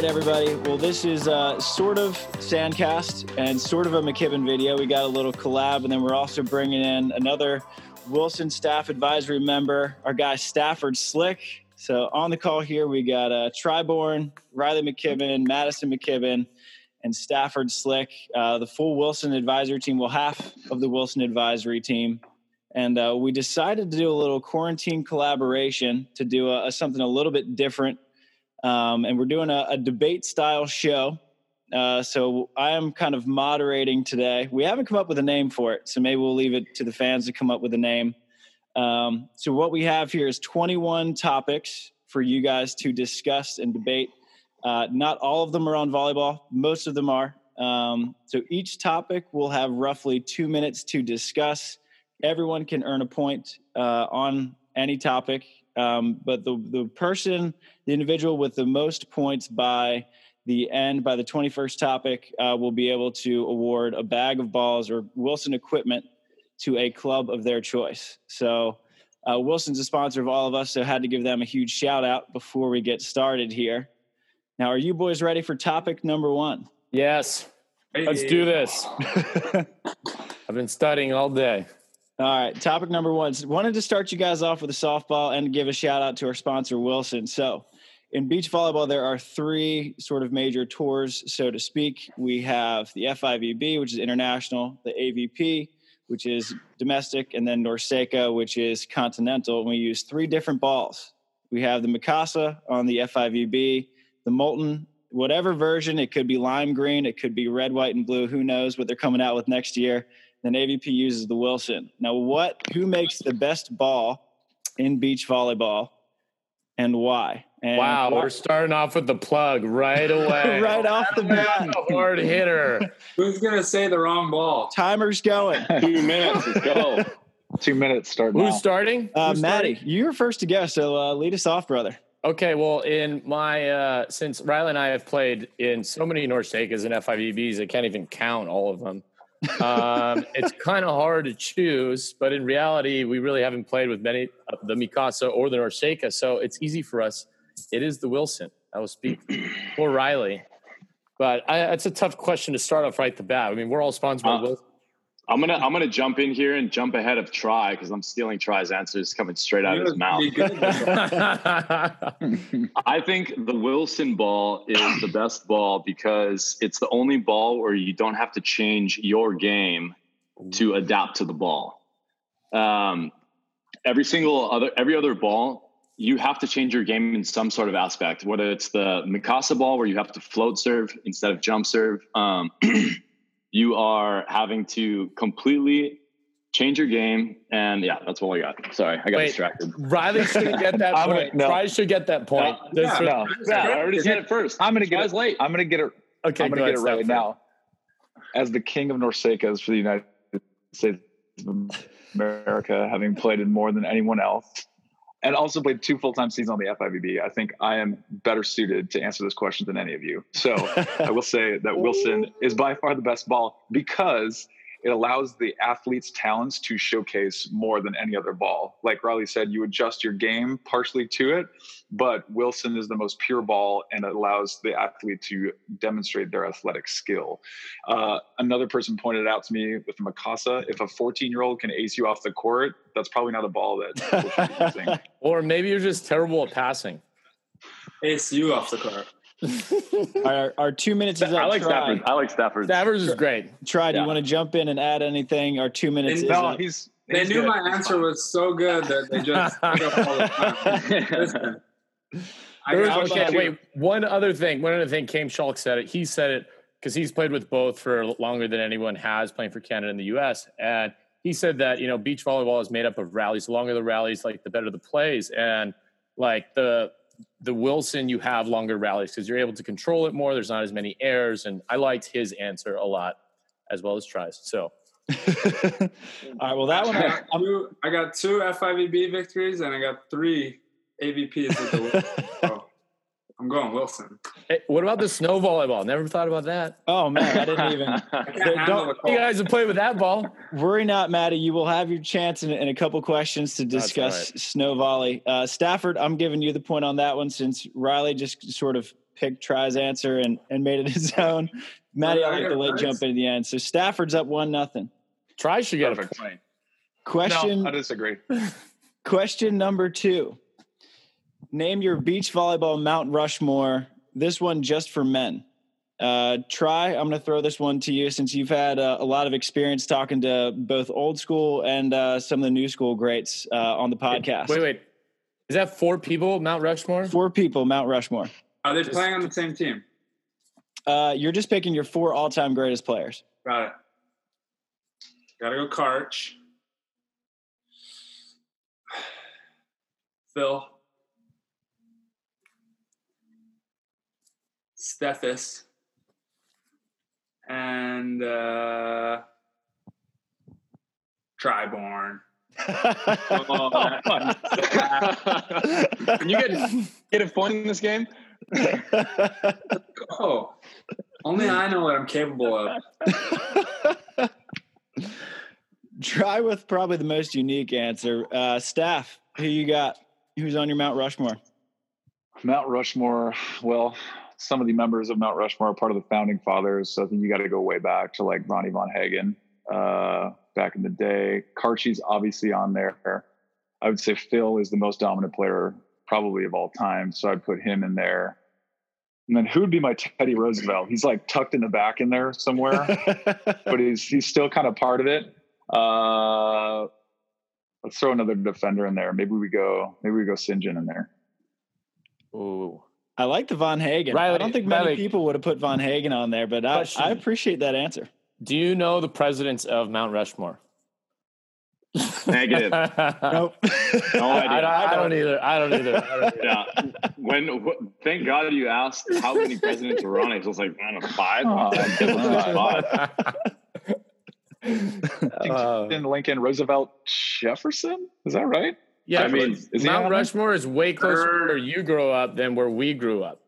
right, everybody. Well, this is uh, sort of Sandcast and sort of a McKibbin video. We got a little collab, and then we're also bringing in another Wilson staff advisory member, our guy Stafford Slick. So on the call here, we got uh, Tri Bourne, Riley McKibbin, Madison McKibbin, and Stafford Slick. Uh, the full Wilson advisory team, well, half of the Wilson advisory team. And uh, we decided to do a little quarantine collaboration to do a, a something a little bit different. Um, and we're doing a, a debate style show. Uh, so I am kind of moderating today. We haven't come up with a name for it, so maybe we'll leave it to the fans to come up with a name. Um, so what we have here is 21 topics for you guys to discuss and debate. Uh, not all of them are on volleyball. Most of them are. Um, so each topic will have roughly two minutes to discuss. Everyone can earn a point uh, on any topic, um, but the the person, the individual with the most points by the end, by the 21st topic, uh, will be able to award a bag of balls or Wilson equipment to a club of their choice. So. Uh, Wilson's a sponsor of all of us, so had to give them a huge shout out before we get started here. Now, are you boys ready for topic number one? Yes. Let's do this. I've been studying all day. All right. Topic number one. Wanted to start you guys off with a softball and give a shout out to our sponsor, Wilson. So, in beach volleyball, there are three sort of major tours, so to speak. We have the FIVB, which is international, the AVP, which is domestic, and then NORCECA, which is continental. And we use three different balls. We have the Mikasa on the FIVB, the Molten, whatever version. It could be lime green, it could be red, white, and blue. Who knows what they're coming out with next year? Then AVP uses the Wilson. Now, what? Who makes the best ball in beach volleyball, and why? And wow, we're starting off with the plug right away. right off the bat. hard hitter. Who's gonna say the wrong ball? Timer's going. Two minutes. Go. Two minutes start Who's now. starting? Uh, Who's Maddie, starting? you're first to go, so uh, lead us off, brother. Okay, well, in my uh, since Riley and I have played in so many North NORCECAs and FIVBs, I can't even count all of them. Um, it's kind of hard to choose, but in reality, we really haven't played with many of the Mikasa or the NORCECA, so it's easy for us. It is the Wilson. I will speak for Riley, but I, it's a tough question to start off right the bat. I mean, we're all sponsored by Uh, Wilson. I'm gonna I'm gonna jump in here and jump ahead of Tri because I'm stealing Tri's answers coming straight out of his mouth. I think the Wilson ball is the best ball because it's the only ball where you don't have to change your game to adapt to the ball. Um, every single other every other ball, you have to change your game in some sort of aspect. Whether it's the Mikasa ball where you have to float serve instead of jump serve, um, you are having to completely change your game. And yeah, that's all I got. Sorry, I got Wait. distracted. Riley should get that point. gonna- no. Tri should get that point. This yeah, was- No, Yeah, I already said it first. I'm gonna get it. late. I'm gonna get it. okay, I'm gonna get ahead, it right now. As the king of NORCECAs for the United States of America, having played in more than anyone else, and also played two full time seasons on the FIVB, I think I am better suited to answer this question than any of you. So I will say that Wilson is by far the best ball because it allows the athlete's talents to showcase more than any other ball. Like Riley said, you adjust your game partially to it, but Wilson is the most pure ball and it allows the athlete to demonstrate their athletic skill. Uh, another person pointed out to me with the Mikasa, if a 14 year old can ace you off the court, that's probably not a ball that people should be using. Or maybe you're just terrible at passing. Ace you off the court. our, our two minutes is up. I like Tri. Stafford. I like Stafford. Stafford's is great. Tri. Do you want to jump in and add anything? Our two minutes is No, No, up. he's. They he's knew good. my answer was so good that they just up all the time. I was- okay, wait. One other thing. One other thing. Chaim Schalk said it. He said it because he's played with both for longer than anyone has playing for Canada and the U.S. And he said that you know beach volleyball is made up of rallies. The longer the rallies, like the better the plays. And like the the Wilson, you have longer rallies because you're able to control it more. There's not as many errors. And I liked his answer a lot, as well as tries. So All right. Well, that one. I I, got, two, I got two FIVB victories and I got three AVPs with the Wilson. So I'm going Wilson. Hey, what about the snow volleyball? Never thought about that. oh man, I didn't even. I Don't- You guys have played with that ball. Worry not, Maddie. You will have your chance in, in a couple questions to discuss right. snow volley. Uh, Stafford, I'm giving you the point on that one since Riley just sort of picked Tri's answer and, and made it his own. Maddie, I like the late jump in the end. So Stafford's up one nothing. Tri should get Perfect. a point. Question No, I disagree. question number two. Name your beach volleyball Mount Rushmore. This one just for men. Uh, try. I'm going to throw this one to you since you've had uh, a lot of experience talking to both old school and uh, some of the new school greats uh, on the podcast. Wait, wait. Is that four people, Mount Rushmore? Four people, Mount Rushmore. Are they Just- playing on the same team? Uh, you're just picking your four all-time greatest players. Got it. Gotta go Karch. Phil. Steffes. And uh Tri Bourne. Can you get get a point in this game? Oh. Only I know what I'm capable of. Tri with probably the most unique answer. Uh, staff, who you got? Who's on your Mount Rushmore? Mount Rushmore. Well, some of the members of Mount Rushmore are part of the founding fathers. So I think you got to go way back to like Ronnie Von Hagen uh, back in the day. Karchi's obviously on there. I would say Phil is the most dominant player probably of all time. So I'd put him in there. And then who would be my Teddy Roosevelt? He's like tucked in the back in there somewhere, but he's he's still kind of part of it. Uh, let's throw another defender in there. Maybe we go. Maybe we go Sinjin in there. Ooh. I like the Von Hagen. I don't think many Riley- people would have put Von Hagen on there, but I, I appreciate that answer. Do you know the presidents of Mount Rushmore? Negative. Nope. No I, idea. I don't, I don't either. I don't either. I don't either. Yeah. When wh- thank God you asked how many presidents were on it. I was like, I don't know, five. Oh, I guess it's five. Uh, in Lincoln, Roosevelt Jefferson. Is that right? Yeah, I mean, Mount? Rushmore is way closer to where you grow up than where we grew up.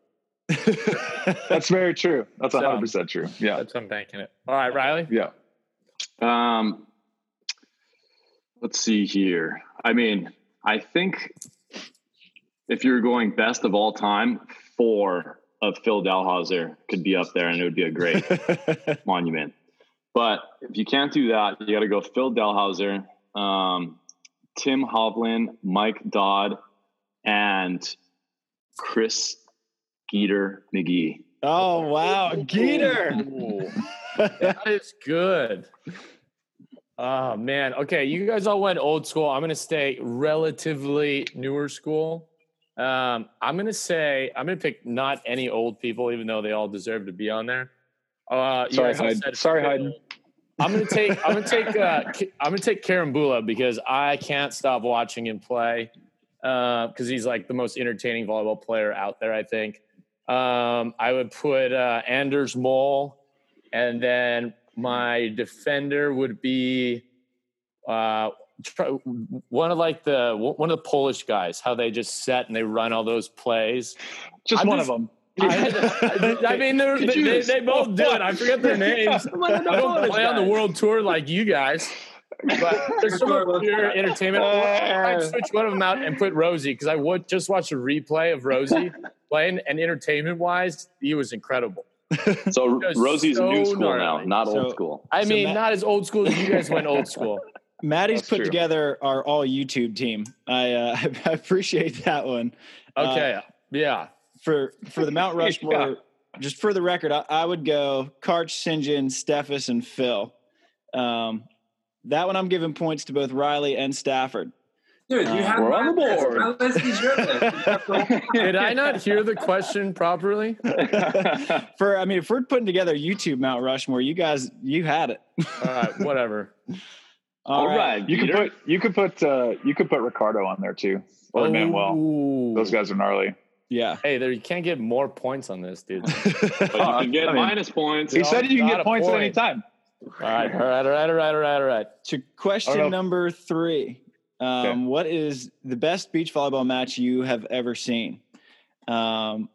That's very true. That's So- hundred percent true. Yeah, That's what I'm banking it. All right, Riley. yeah. Um, let's see here. I mean, I think if you're going best of all time, four of Phil Dalhausser could be up there, and it would be a great monument. But if you can't do that, you got to go Phil Dalhausser, um, Tim Hovland, Mike Dodd, and Chris Geeter McGee. oh wow, Geeter. That is good. Oh man. Okay, you guys all went old school. I'm gonna stay relatively newer school. Um, I'm gonna say I'm gonna pick not any old people, even though they all deserve to be on there. Uh, Sorry, guys Hyde. said Sorry, Hyde. I'm gonna take I'm gonna take uh, I'm gonna take Carambula because I can't stop watching him play because he's like the most entertaining volleyball player out there. I think. Um, I would put uh, Anders Mol, and then my defender would be uh, one of like the one of the Polish guys. How they just set and they run all those plays. Just I'm one just- of them. I, I mean, they're, they, they, they both do it. I forget their names. I don't play on the world tour like you guys, but there's some pure entertainment. I'd switch one of them out and put Rosie because I would just watch a replay of Rosie playing, and entertainment wise, he was incredible. So Just Rosie's so new school gnarly. now, not So- old school. I So mean, Matt- not as old school as you guys went old school. Maddie's That's put true. together our all YouTube team. I uh, I appreciate that one. Okay, yeah. For for the Mount Rushmore, just for the record, I, I would go Karch, Sinjin, Steffes, and Phil. Um, that one I'm giving points to both Riley and Stafford. Dude, you Uh, have we're on the list. board. List is your list. You have to- Did I not hear the question properly? For I mean, if we're putting together YouTube Mount Rushmore, you guys you had it. All right, whatever. All right, You could put you could put uh, you could put Ricardo on there too, or Manuel. Those guys are gnarly. Yeah. Hey, there you can't get more points on this, dude. But you can get I mean- minus points. He all said you can get a points at any time. All right, all right, all right, all right, all right, all right. To question know. number three, um, Okay. what is the best beach volleyball match you have ever seen? Um,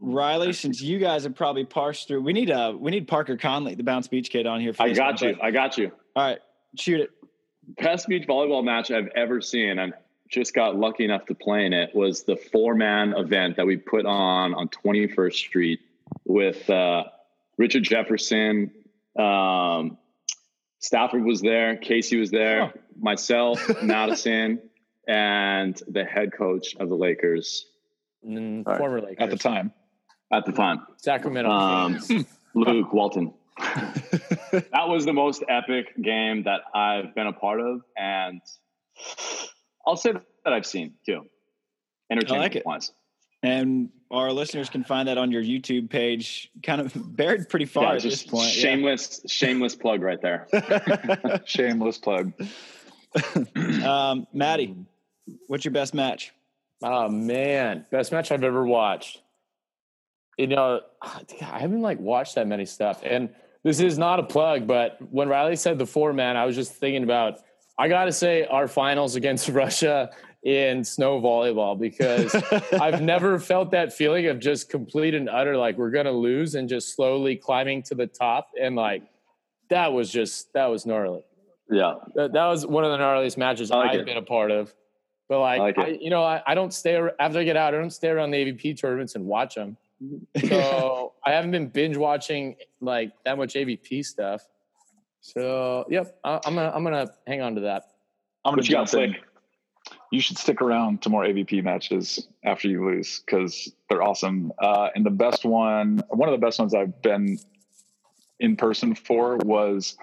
Riley, since you guys have probably parsed through, we need uh we need Parker Conley, the bounce beach kid, on here. For I got one, you. I got you. all right, shoot it. Best beach volleyball match I've ever seen, and just got lucky enough to play in it was the four man event that we put on on 21st Street with uh, Richard Jefferson. Um, Stafford was there, Casey was there, oh. myself, Madison, and the head coach of the Lakers, mm, former Lakers at the time. At the time, Sacramento, um, Luke Walton. that was the most epic game that I've been a part of, and I'll say that I've seen too. Entertainment like it. wise. And our listeners can find that on your YouTube page, kind of buried pretty far yeah, at this point. Shameless, yeah. shameless plug right there. shameless plug. um, Maddie, what's your best match? Oh man, best match I've ever watched. You know, I haven't like watched that many stuff, and this is not a plug, but when Riley said the four man, I was just thinking about. I got to say, our finals against Russia in snow volleyball because I've never felt that feeling of just complete and utter like we're gonna lose and just slowly climbing to the top and like that was just that was gnarly. Yeah, that, that was one of the gnarliest matches like I've it. been a part of. But like, like I, you know, I, I don't stay after I get out. I don't stay around the AVP tournaments and watch them. So I haven't been binge watching like that much AVP stuff. So yep, I, am gonna I'm gonna hang on to that. I'm gonna jump in. You should stick around to more AVP matches after you lose because they're awesome. Uh, and the best one, one of the best ones I've been in person for was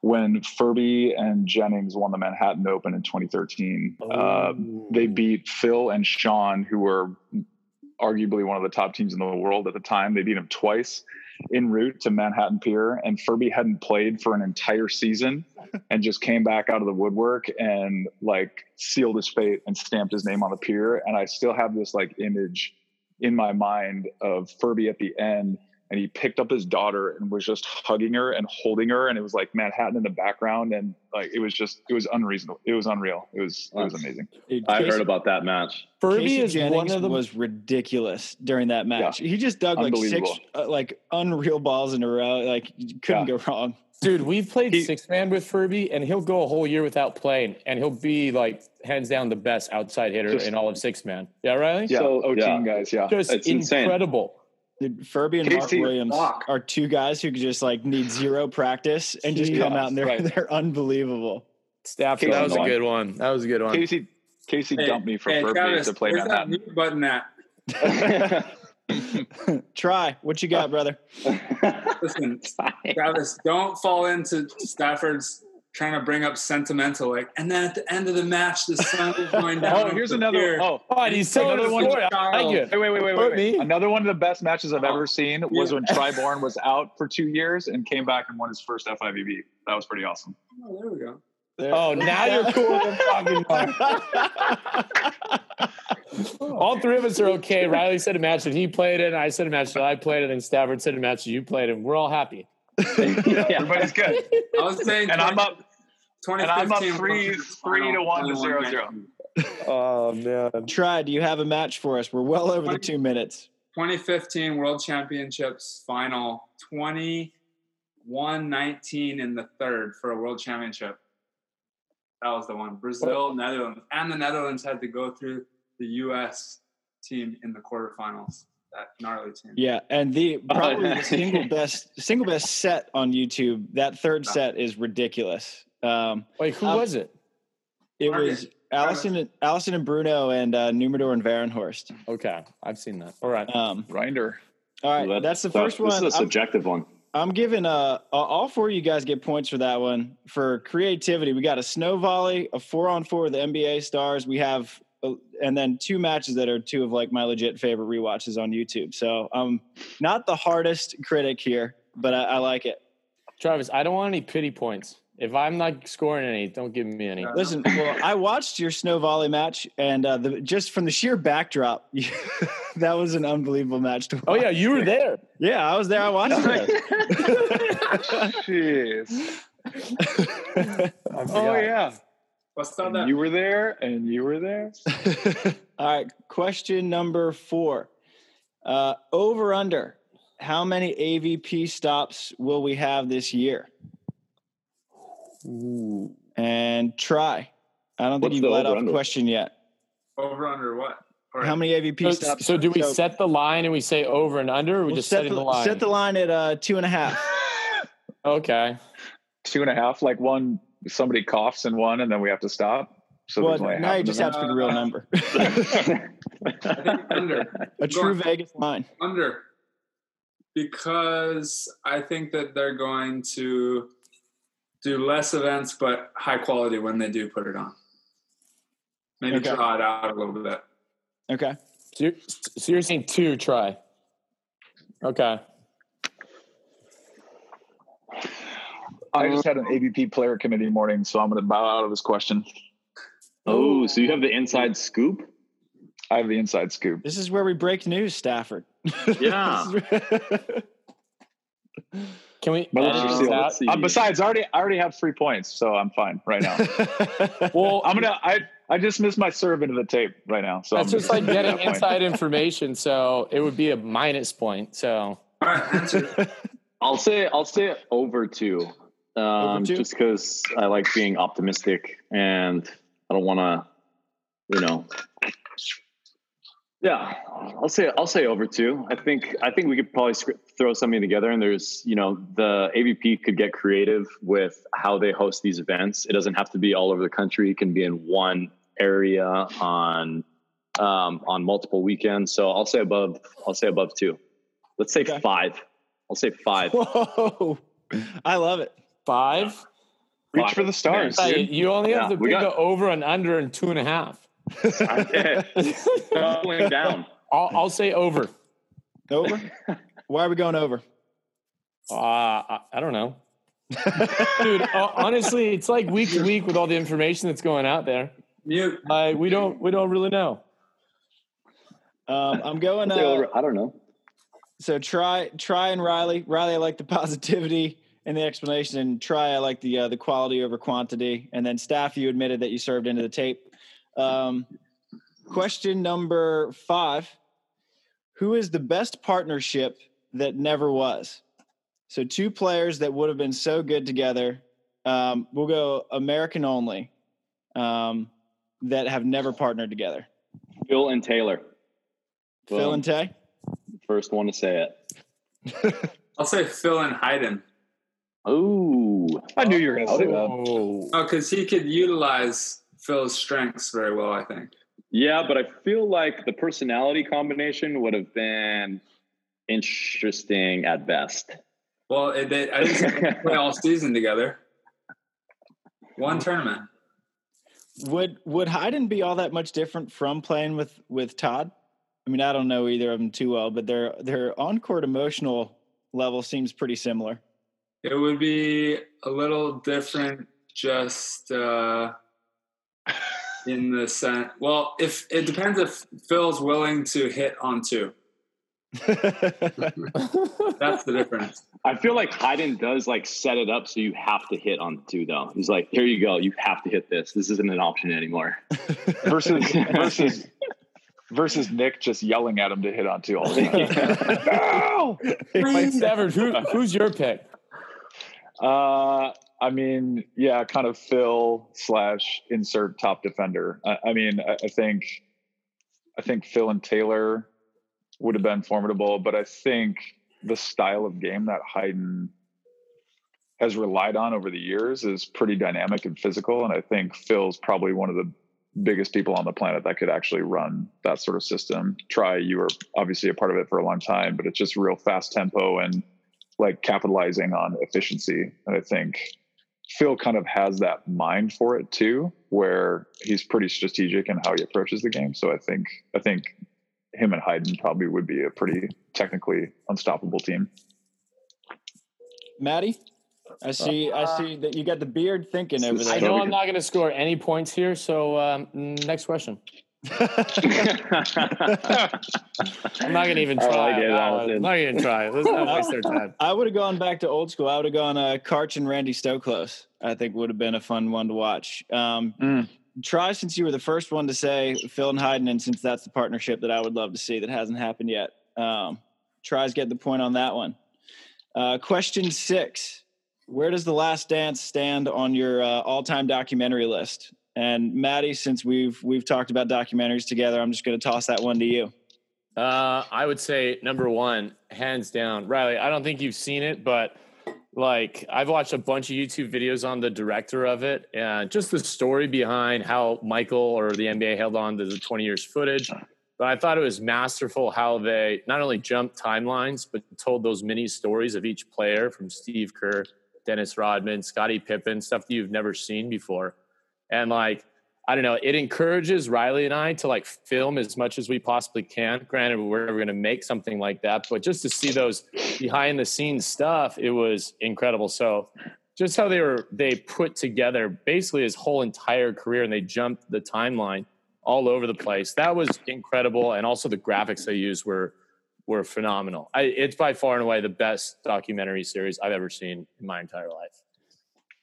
when Furby and Jennings won the Manhattan Open in 2013. Uh, they beat Phil and Sean, who were arguably one of the top teams in the world at the time. They beat them twice en route to Manhattan Pier, and Furby hadn't played for an entire season and just came back out of the woodwork and like sealed his fate and stamped his name on the pier. And I still have this like image in my mind of Furby at the end and he picked up his daughter and was just hugging her and holding her and it was like manhattan in the background and like it was just it was unreasonable it was unreal it was it was amazing i heard about that match Furby Casey is Jennings one of them was ridiculous during that match yeah. he just dug like six uh, like unreal balls in a row like you couldn't yeah. go wrong Dude, we've played he, six man with Furby, and he'll go a whole year without playing, and he'll be like hands down the best outside hitter just, in all of six man. Yeah, Riley. Yeah, so, O team yeah. guys. Yeah, just it's incredible. Insane. Dude, Furby and Mark Williams are two guys who just like need zero practice and just come out and they're right. they're unbelievable. Staff, that was a good one. That was a good one. Casey Casey hey, dumped me for hey, Furby Travis, to play where's that mute button at? Tri. What you got, brother? Listen, Travis, don't fall into Stafford's trying to bring up sentimental, like, and then at the end of the match, the sun is going oh, down. oh, here's another. Pier. Oh, oh, he's telling another one. Wait, wait, wait, wait, wait, wait. Another one of the best matches I've oh. ever seen was yeah. when Tri Bourne was out for two years and came back and won his first FIVB. That was pretty awesome. Oh, there we go. There. Oh, now you're cool. talking All three of us are okay. Riley said a match that he played in. I said a match that I played in. And Stafford said a match that you played in. We're all happy. yeah, everybody's good. I was saying, and I'm up. And I'm up three, three to one to zero zero. Oh man! Tri. Do you have a match for us? We're well over 20, the two minutes. 2015 World Championships final. 21-19 in the third for a World Championship. That was the one. Brazil, Netherlands, and the Netherlands had to go through the U.S. team in the quarterfinals. That gnarly team. Yeah, and the probably the single best single best set on YouTube. That third set is ridiculous. Um, Wait, who um, was it? It was Alison, Alison and Bruno, and uh, Nummerdor and Varenhorst. Okay, I've seen that. All right, um, Grinder. All right, that, that's the first one. This is a subjective I'm, one. I'm giving uh all four of you guys get points for that one for creativity. We got a snow volley, a four on four with the NBA stars. We have and then two matches that are two of like my legit favorite re-watches on YouTube. So I'm um not the hardest critic here, but I, I like it. Travis, I don't want any pity points. If I'm not scoring any, don't give me any. Listen, well, I watched your snow volley match, and uh, the, just from the sheer backdrop, that was an unbelievable match to watch. Oh yeah, you were there. Yeah, I was there. I watched it. Jeez. oh yeah. What's that? You were there, and you were there. All right. Question number four. Uh, over under. How many AVP stops will we have this year? Ooh. And try. I don't think you've let off a question yet. Over under what? Or How many AVP So, stops? so do we so set the line and we say over and under, or we we'll just set setting the, the line? set the line at uh, two and a half. okay. Two and a half, like one somebody coughs in one, and then we have to stop. So well, there's only now you just have to pick a real number. I think under. a true Go on. Vegas line. Under. Because I think that they're going to do less events, but high quality when they do put it on. Maybe Okay. draw it out a little bit. Okay. So you're, so you're saying two try. Okay. I just had an AVP player committee morning, so I'm going to bow out of this question. Oh, so you have the inside scoop? I have the inside scoop. This is where we break news, Stafford. Yeah. Can we? But let's see. see. Uh, besides, I already I already have three points, so I'm fine right now. Well, I'm gonna I I just missed my serve into the tape right now, so that's I'm just like getting that inside information. So it would be a minus point. So All right, answer. I'll say I'll say over two, um, just because I like being optimistic and I don't want to, you know. Yeah, I'll say I'll say over two. I think I think we could probably throw something together, and there's you know the AVP could get creative with how they host these events. It doesn't have to be all over the country. It can be in one area on um, on multiple weekends. So I'll say above. I'll say above two. Let's say Okay. five. I'll say five. Whoa. I love it. Five. Reach for the stars. Hey, dude. you only have Yeah, to we pick got- a over and under and two and a half. Doubling down. I'll, I'll say over. Over? Why are we going over? Uh, I, I don't know, dude. uh, honestly, it's like week to week with all the information that's going out there. Mute. Uh, we don't we don't really know. Um, I'm going. Uh, over- I don't know. so try, try, and Riley. Riley, I like the positivity and the explanation, and try, I like the uh, the quality over quantity. And then staff, you admitted that you served into the tape. Um, question number five: Who is the best partnership that never was? So two players that would have been so good together. Um, we'll go American only. Um, that have never partnered together. Phil and Taylor. Phil Boom. and Tay. First one to say it. I'll say Phil and Hayden. Ooh. I knew you were gonna say that. Oh, Oh, because he could utilize Phil's strengths very well, I think. Yeah, but I feel like the personality combination would have been interesting at best. Well, it, they, I didn't play all season together. One tournament. Would would Hayden be all that much different from playing with with Todd? I mean, I don't know either of them too well, but their their on court emotional level seems pretty similar. It would be a little different, just uh, in the sense. Well, if it depends if Phil's willing to hit on two. That's the difference. I feel like Hayden does like set it up so you have to hit on two though. He's like, here you go, you have to hit this. This isn't an option anymore. Versus versus versus Nick just yelling at him to hit on two all the time. no! Mike Stafford, who, who's your pick? Uh, I mean, yeah, kind of Phil slash insert top defender. I, I mean, I, I think, I think Phil and Taylor would have been formidable, but I think the style of game that Hayden has relied on over the years is pretty dynamic and physical, and I think Phil's probably one of the biggest people on the planet that could actually run that sort of system. Tri, you were obviously a part of it for a long time, but it's just real fast tempo and like capitalizing on efficiency. And I think Phil kind of has that mind for it too, where he's pretty strategic in how he approaches the game. So I think I think him and Hayden probably would be a pretty technically unstoppable team. Maddie, I see I see that you got the beard thinking over there. I know I'm not going to score any points here. So um, next question. I'm not going to even try. like it, that I'm not going to try. Let's not waste their time. I would have gone back to old school. I would have gone uh, Karch and Randy Stoklos. I think would have been a fun one to watch. Um, Mm. Tri since you were the first one to say Phil and Hayden, and since that's the partnership that I would love to see that hasn't happened yet. Um, tries get the point on that one. Uh, question six: Where does the Last Dance stand on your uh, all-time documentary list? And Maddie, since we've we've talked about documentaries together, I'm just going to toss that one to you. Uh, I would say number one, hands down, Riley. I don't think you've seen it, but like I've watched a bunch of YouTube videos on the director of it and just the story behind how Michael or the NBA held on to the 20 years footage. But I thought it was masterful how they not only jumped timelines, but told those mini stories of each player from Steve Kerr, Dennis Rodman, Scottie Pippen, stuff that you've never seen before. And like, I don't know, it encourages Riley and I to like film as much as we possibly can. Granted, we're never going to make something like that, but just to see those behind the scenes stuff, it was incredible. So, just how they were they put together basically his whole entire career, and they jumped the timeline all over the place. That was incredible, and also the graphics they used were were phenomenal. I, it's by far and away the best documentary series I've ever seen in my entire life.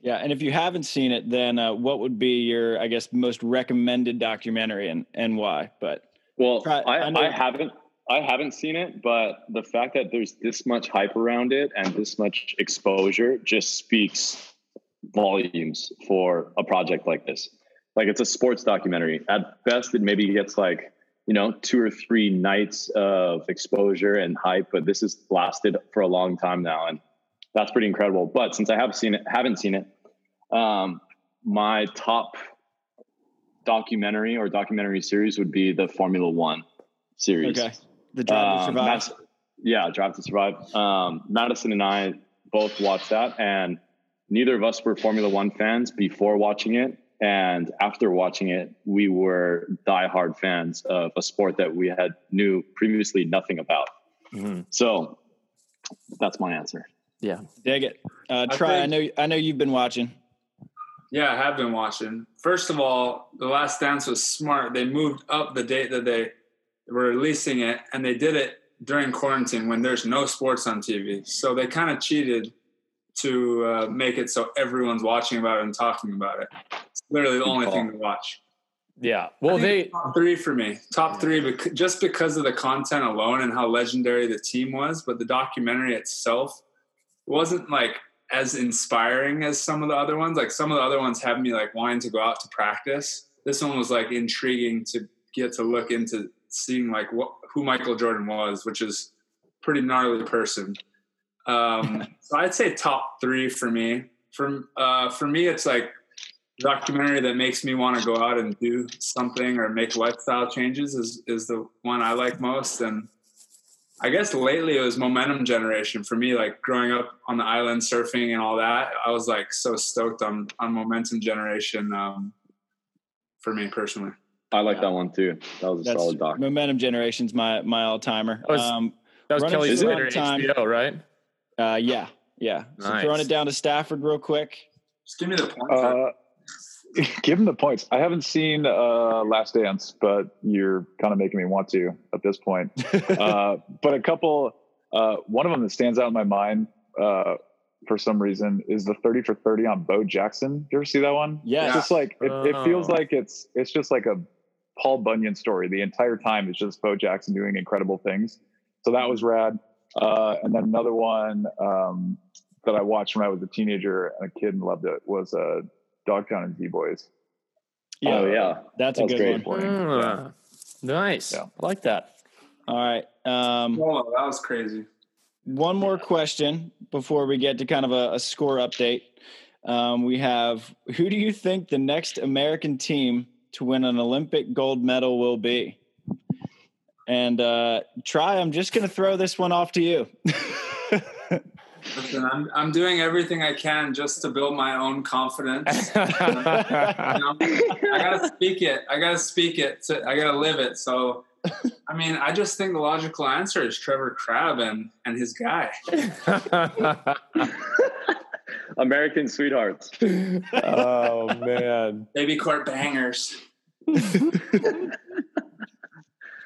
Yeah, and if you haven't seen it, then uh, what would be your, I guess, most recommended documentary and and why? But Well, Tri- I I, I haven't I haven't seen it, but the fact that there's this much hype around it and this much exposure just speaks volumes for a project like this. Like it's a sports documentary. At best, it maybe gets like you know two or three nights of exposure and hype, but this has lasted for a long time now, and that's pretty incredible. But since I have seen it, haven't seen it, um, my top documentary or documentary series would be the Formula One series. okay, the Drive to Um, Survive. Madison- yeah, Drive to Survive. Um, Madison and I both watched that, and neither of us were Formula One fans before watching it. And after watching it, we were diehard fans of a sport that we had knew previously nothing about. So that's my answer. Yeah. Dig it. Uh, try. I think- know. I know you've been watching. Yeah, I have been watching. First of all, The Last Dance was smart. They moved up the date that they were releasing it, and they did it during quarantine when there's no sports on TV. So they kind of cheated to uh, make it so everyone's watching about it and talking about it. It's literally the only thing to watch. Yeah. Well, they top three for me. Top three, bec- just because of the content alone and how legendary the team was. But the documentary itself wasn't like as inspiring as some of the other ones. Like some of the other ones had me like wanting to go out to practice. This one was like intriguing to get to look into seeing like what who Michael Jordan was, which is pretty gnarly person. Um, so I'd say top three for me. For uh, for me, it's like documentary that makes me want to go out and do something or make lifestyle changes is is the one I like most. And I guess lately it was momentum generation for me. Like growing up on the island surfing and all that, I was like so stoked on on momentum generation. Um, for me personally, I like that one too. That was a That's solid doc. Momentum Generation's my my all timer. That was- Um, that was Running Kelly through Slater time. HBO, right? uh, yeah, yeah. So throwing it down to Stafford real quick. just give me the point. Uh, give him the points. I haven't seen uh, Last Dance, but you're kind of making me want to at this point. uh, but a couple, uh, one of them that stands out in my mind uh, for some reason is the 30 for 30 on Bo Jackson. You ever see that one? Yeah. It's just like it, it feels Oh. like it's it's just like a Paul Bunyan story. The entire time it's just Bo Jackson doing incredible things. So that was rad. Uh, and then another one um, that I watched when I was a teenager and a kid and loved it was uh, Dogtown and Z Boys. Yeah, Oh yeah, that's That a good great. one. Ah, nice. Yeah. I like that. All right. Um, Whoa, that was crazy. one more question before we get to kind of a, a score update. Um, we have who do you think the next American team to win an Olympic gold medal will be? And uh, try, I'm just going to throw this one off to you. Listen, I'm I'm doing everything I can just to build my own confidence. You know, I gotta speak it. I gotta speak it. To, I gotta live it. So, I mean, I just think the logical answer is Trevor Crabb and and his guy. American sweethearts. oh man. Baby court bangers.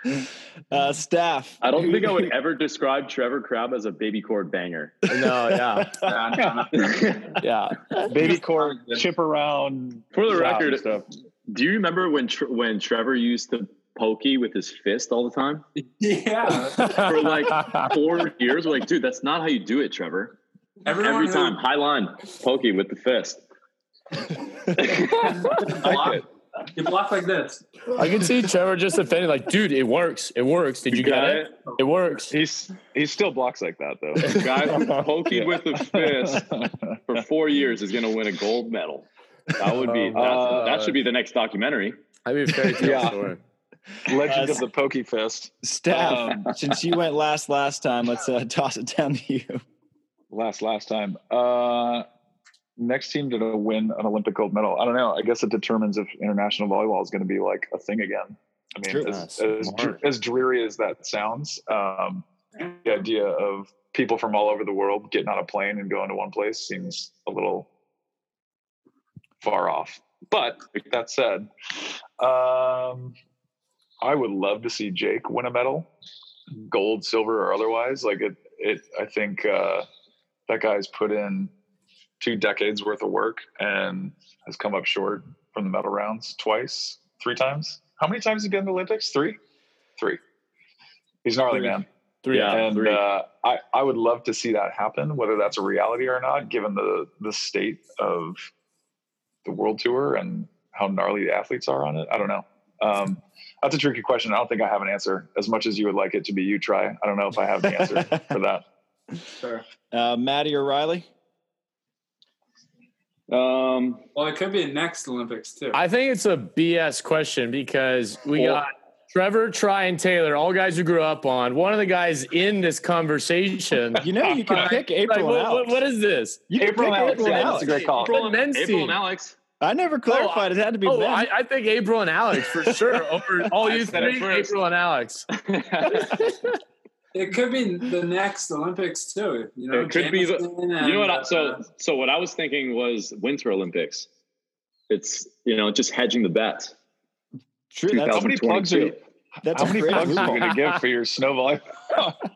uh, staff. I don't think I would ever describe Trevor Crabb as a baby cord banger. No, yeah. Yeah, no, no. Yeah. Baby cord chip around. For the record, stuff. Do you remember when Tr- when Trevor used to pokey with his fist all the time yeah. for like four years? We're like, dude, that's not how you do it, Trevor. Everyone Every who- time, high line, pokey with the fist. block, You block like this. I can see Trevor just offended, like, dude, it works. It works. Did you get got it? It works. He's he still blocks like that though. The guy who poked Yeah. with a fist for four years is going to win a gold medal. That would be that, Uh, that should be the next documentary. I mean, fairy tale Yeah. story. Legend Uh, of the Pokey Fist. Steph, Um, since you went last last time, let's uh, toss it down to you. Last last time. Uh, next team to win an Olympic gold medal. I don't know. I guess it determines if international volleyball is going to be like a thing again. I mean, as, as, as dreary as that sounds, um, the idea of people from all over the world getting on a plane and going to one place seems a little far off. But that said, um, I would love to see Jake win a medal, gold, silver, or otherwise. Like it, it. I think uh, that guy's put in two decades worth of work and has come up short from the medal rounds twice, three times. How many times has he been in the Olympics? Three, three. He's gnarly, Three. man. Three. Yeah. and three. uh, I, I would love to see that happen, whether that's a reality or not, given the the state of the world tour and how gnarly the athletes are on it. I don't know. Um, that's a tricky question. I don't think I have an answer. As much as you would like it to be, you try. I don't know if I have the answer for that. Sure. Uh, Maddie or Riley? Um, Well, it could be next Olympics too. I think it's a BS question because we Well- got Trevor, Tri, and Taylor, all guys who grew up on. One of the guys in this conversation. You know you can pick April Like, what, what, what is this? You can April pick Alex, April and yeah, Alex. that's a great call. April and April and Alex. I never clarified it had to be Oh. I, I think April and Alex for sure. Over all I you said it three, first. April and Alex. it could be the next Olympics too. You know, It could be the- Jameson you know what? I, so uh, so what I was thinking was Winter Olympics. It's you know just hedging the bet. True. That's, How many plugs are you? that's How many plugs are you going to give for your snow volley? Just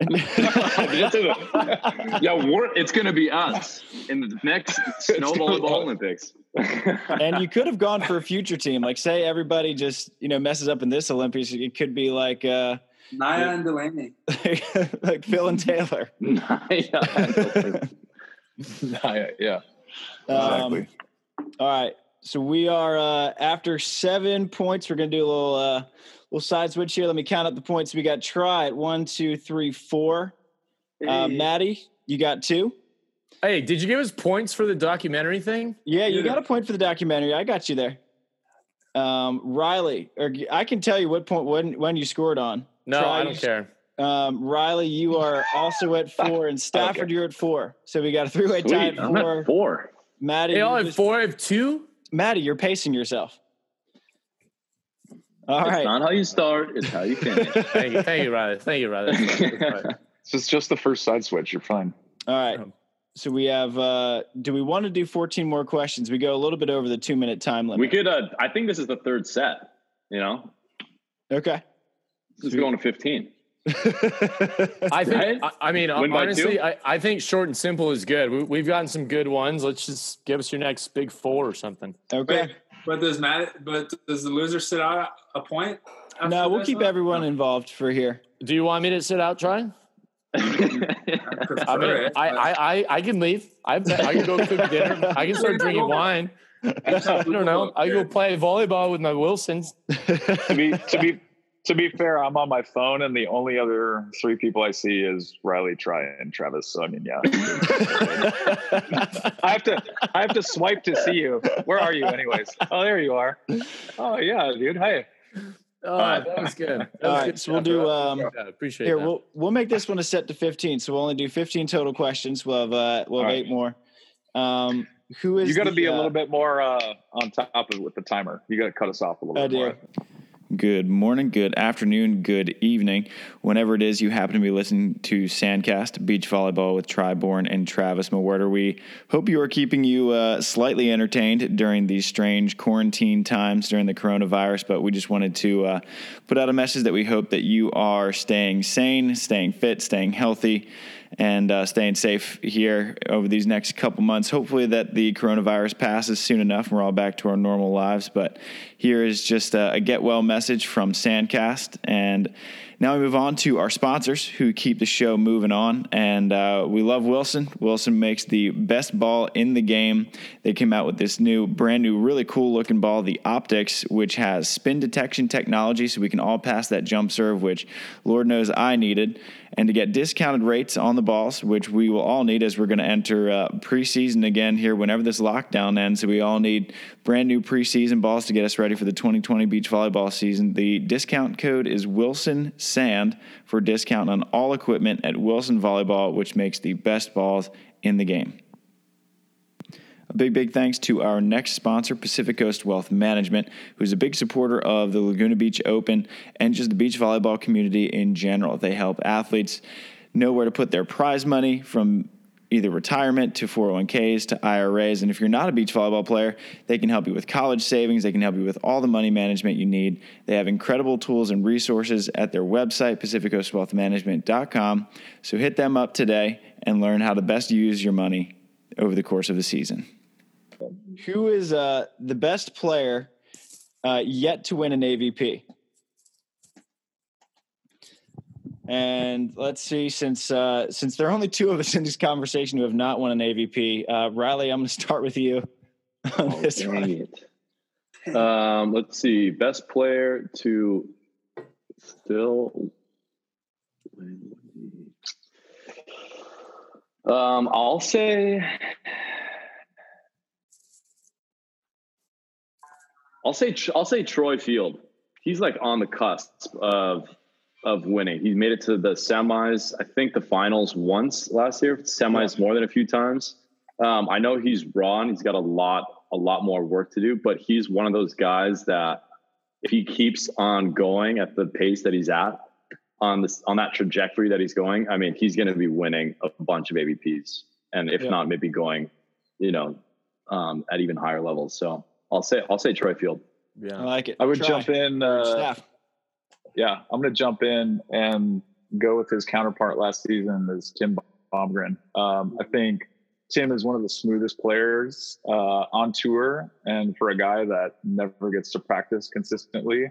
in the- yeah, we're, it's going to be us in the next snow gonna be volleyball us. Olympics. and you could have gone for a future team. Like say everybody just, you know, messes up in this Olympics. It could be like uh Naya and Delaney. like Phil and Taylor. Naya, yeah, yeah. Um, Exactly. all right. So we are uh after seven points. We're gonna do a little uh little side switch here. Let me count up the points. We got try it. one, two, three, four. Uh, Maddie, you got two. Hey, did you give us points for the documentary thing? Yeah, you Yeah. got a point for the documentary. I got you there. Um, Riley, or I can tell you what point when when you scored on. No, Tri, I don't care. Um, Riley, you are also at four, and Stafford, you're at four. So we got a three-way tie at I'm four. at four. Maddie, They all you're have just- four, I have two. Maddie, you're pacing yourself. All it's right. not how you start; it's how you finish. Thank you, thank you, Riley. Thank you, Riley. That's fine. This is just the first side switch. You're fine. All right. Um, So we have. uh Do we want to do 14 more questions? We go a little bit over the two-minute time limit. we could. Uh, I think this is the third set. You know, Okay. This is going to fifteen. I think. Right? I, I mean, Win honestly. I, I think short and simple is good. We, we've gotten some good ones. Let's just give us your next big four or something. Okay. Wait, but does Matt? But does the loser sit out a point? No, we'll keep one? everyone involved for here. Do you want me to sit out, try? I I mean, it, I, I, I, I can leave. I, I can go cook dinner. I can start drinking wine. I don't know. I can go play volleyball with my Wilsons. To be to be to be fair, I'm on my phone, and the only other three people I see is Riley, Tri, and Travis. So I mean, yeah, I have to I have to swipe to see you. Where are you, anyways? Oh, there you are. Oh yeah, dude. Hey. Oh, that was good. That All was right, good so we'll do, bro. um, Yeah, appreciate Here, that. we'll we'll make this one a set to 15. So we'll only do 15 total questions. We'll have uh, we'll have All right. eight more. Um, who is You got to the, be a uh, little bit more uh, on top of with the timer. You got to cut us off a little I bit more. Good morning, good afternoon, good evening. Whenever it is you happen to be listening to Sandcast Beach Volleyball with Tri Bourne and Travis Mewhirter, we hope you are keeping you uh, slightly entertained during these strange quarantine times during the coronavirus. But we just wanted to uh, put out a message that we hope that you are staying sane, staying fit, staying healthy, and uh, staying safe here over these next couple months. Hopefully, that the coronavirus passes soon enough and we're all back to our normal lives. But here is just a, a get well message from Sandcast. And now we move on to our sponsors who keep the show moving on. And uh, we love Wilson. Wilson makes the best ball in the game. They came out with this new, brand new, really cool looking ball, the Optics, which has spin detection technology so we can all pass that jump serve, which Lord knows I needed and to get discounted rates on the balls, which we will all need as we're going to enter uh, preseason again here whenever this lockdown ends. So we all need brand new preseason balls to get us ready for the 2020 beach volleyball season. The discount code is Wilson Sand for discount on all equipment at Wilson Volleyball, which makes the best balls in the game. A big, big thanks to our next sponsor, Pacific Coast Wealth Management, who's a big supporter of the Laguna Beach Open and just the beach volleyball community in general. They help athletes know where to put their prize money from either retirement to 401ks to IRAs. And if you're not a beach volleyball player, they can help you with college savings. They can help you with all the money management you need. They have incredible tools and resources at their website, pacificcoastwealthmanagement.com. So hit them up today and learn how to best use your money over the course of the season. Who is uh, the best player uh, yet to win an AVP? And let's see, since uh, since there are only two of us in this conversation who have not won an AVP, uh, Riley, I'm going to start with you on Oh, this one. Um, let's see. Best player to still. Um, I'll say. I'll say I'll say Troy Field. He's like on the cusp of of winning. He made it to the semis. I think the finals once last year. Semis more than a few times. Um, I know he's raw and he's got a lot a lot more work to do, but he's one of those guys that if he keeps on going at the pace that he's at on this on that trajectory that he's going, I mean, he's going to be winning a bunch of AVPs, and if Yeah. not, maybe going, you know, um, at even higher levels. So I'll say I'll say Troy Field. Yeah, I like it. I would Tri. jump in. Uh, yeah, I'm going to jump in and go with his counterpart last season is Tim Bomgren. Um, I think Tim is one of the smoothest players uh, on tour, and for a guy that never gets to practice consistently,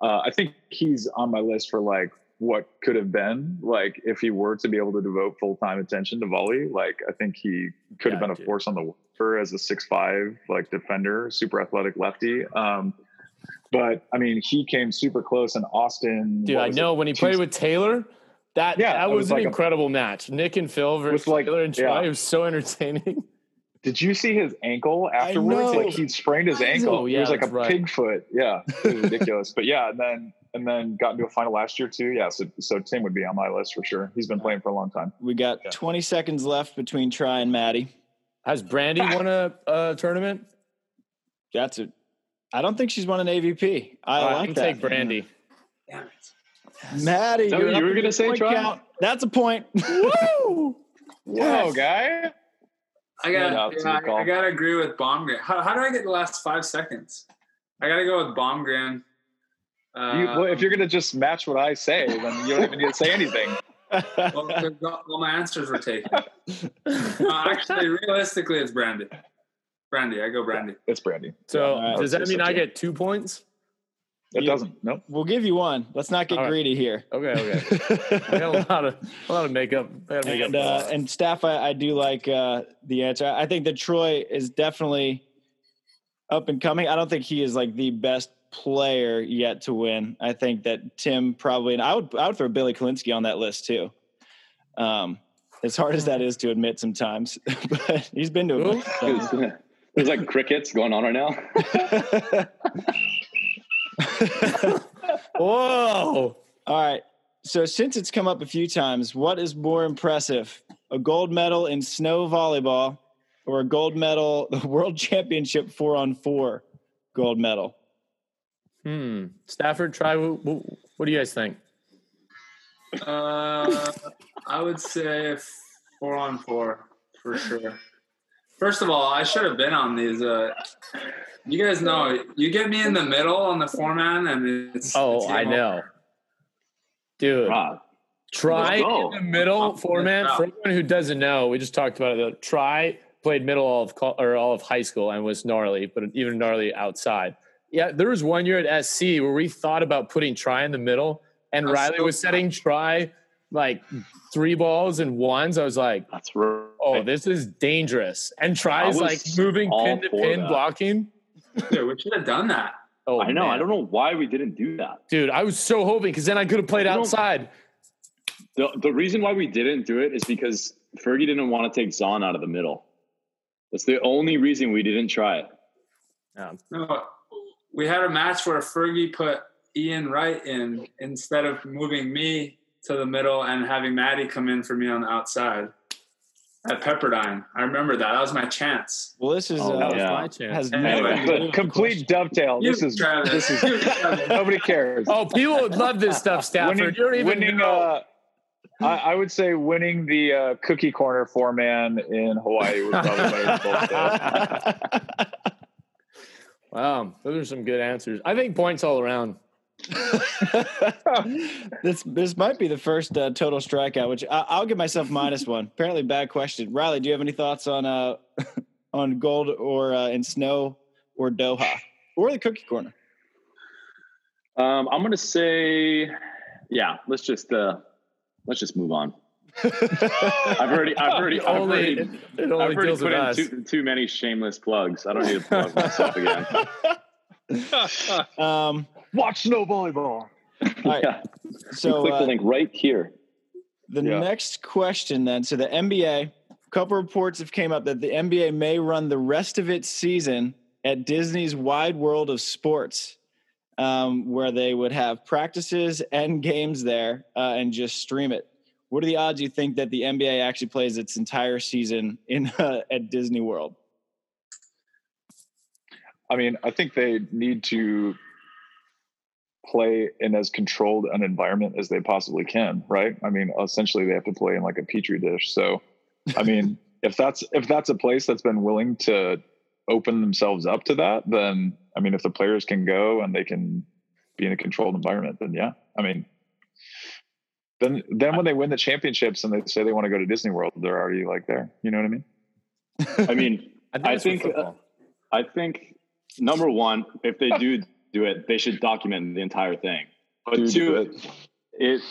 uh, I think he's on my list for like what could have been like if he were to be able to devote full time attention to volley. Like I think he could have Yeah, been a dude. force on the water as a six five like defender, super athletic lefty. Um, but I mean, he came super close in Austin. Dude, I was it, know when he played with Taylor, that Yeah, that was, was an like a- incredible match. Nick and Phil versus like- Taylor and Troy. yeah. It was so entertaining. Did you see his ankle afterwards? Like he sprained his ankle. It was like a that's right. pig foot. Yeah, it was ridiculous. but yeah, and then and then got into a final last year too. Yeah, so so Tim would be on my list for sure. He's been playing for a long time. We got Yeah. 20 seconds left between Tri and Maddie. Has Brandy won a, a tournament? That's it. I don't think she's won an AVP. I All right, like I'm that. take Brandy. Damn it. Maddie, No, you're you were gonna say Try? count. That's a point. Woo! Whoa, guy! I gotta, Yeah. I, I gotta agree with Bomgren. How, how do I get the last five seconds? I gotta go with Bomgren. Uh, You, well, if you're gonna just match what I say, then you don't even need to say anything. well, 'cause all all my answers were taken. No, actually, realistically, it's Brandy. Brandy, I go Brandy. It's Brandy. So All right, does that mean I get two points? It You- doesn't. Nope. we'll give you one. Let's not get All right. greedy here. Okay, okay. I got a lot of a lot of makeup. I gotta make and, uh, and staff, I, I do like uh, the answer. I think that Troy is definitely up and coming. I don't think he is like the best player yet to win. I think that Tim probably, and I would, I would throw Billy Kolinske on that list too. Um, as hard as that is to admit sometimes, but he's been to a bunch of There's, there's like crickets going on right now. Whoa! All right. So since it's come up a few times, what is more impressive? A gold medal in snow volleyball or a gold medal, the world championship four on four gold medal? Hmm. Stafford, Tri. What, what do you guys think? Uh, I would say four on four for sure. First of all, I should have been on these. Uh, you guys know, you get me in the middle on the four man, and it's. Oh, it's I game know, dude. Ah, Tri in the middle format. For anyone who doesn't know, we just talked about it. Though. Tri played middle all of or all of high school and was gnarly, but even gnarly outside. Yeah, there was one year at SC where we thought about putting Tri in the middle, and That's Riley so was setting Tri like three balls and ones. I was like, That's right. oh, this is dangerous. And Tri's like moving pin to pin that. blocking. Dude, we should have done that. Oh, I know. man. I don't know why we didn't do that. dude. I was so hoping because then I could have played You outside. The, the reason why we didn't do it is because Fergie didn't want to take Zahn out of the middle. That's the only reason we didn't try it. No, we had a match where Fergie put Ian Wright in instead of moving me to the middle and having Maddie come in for me on the outside at Pepperdine. I remember that. That was my chance. Well, this is Oh, uh, That was yeah. my chance. Anyway, nothing to do The with the complete dovetail. You, This is Travis. this is nobody cares. Oh, people would love this stuff, Stafford. winning, you don't even winning know. uh, I, I would say winning the uh, cookie corner four man in Hawaii was probably better than both those. Wow, those are some good answers. I think points all around. this this might be the first uh, total strikeout, which I, I'll give myself minus one. Apparently, bad question. Riley, do you have any thoughts on uh on gold or uh, in snow or Doha or the cookie corner? Um, I'm gonna say, yeah. Let's just uh, let's just move on. I've already, I've already, I've only, already, it, I've already put in too, too many shameless plugs. I don't need to plug myself again. Um, Watch snow volleyball. all right, Yeah. so click uh, the link right here. The Yeah. next question then. So the NBA, a couple reports have came up that the NBA may run the rest of its season at Disney's Wide World of Sports, um, where they would have practices and games there uh, and just stream it. What are the odds you think that the NBA actually plays its entire season in uh, at Disney World? I mean, I think they need to play in as controlled an environment as they possibly can, right? I mean, essentially they have to play in like a petri dish. So, I mean, if that's if that's a place that's been willing to open themselves up to that, then I mean, if the players can go and they can be in a controlled environment, then yeah. I mean, then then when they win the championships and they say they want to go to Disney World, they're already like there. You know what I mean? I mean, I that's for think, uh. I think number one, if they do do it, they should document the entire thing. But Dude, two, but- it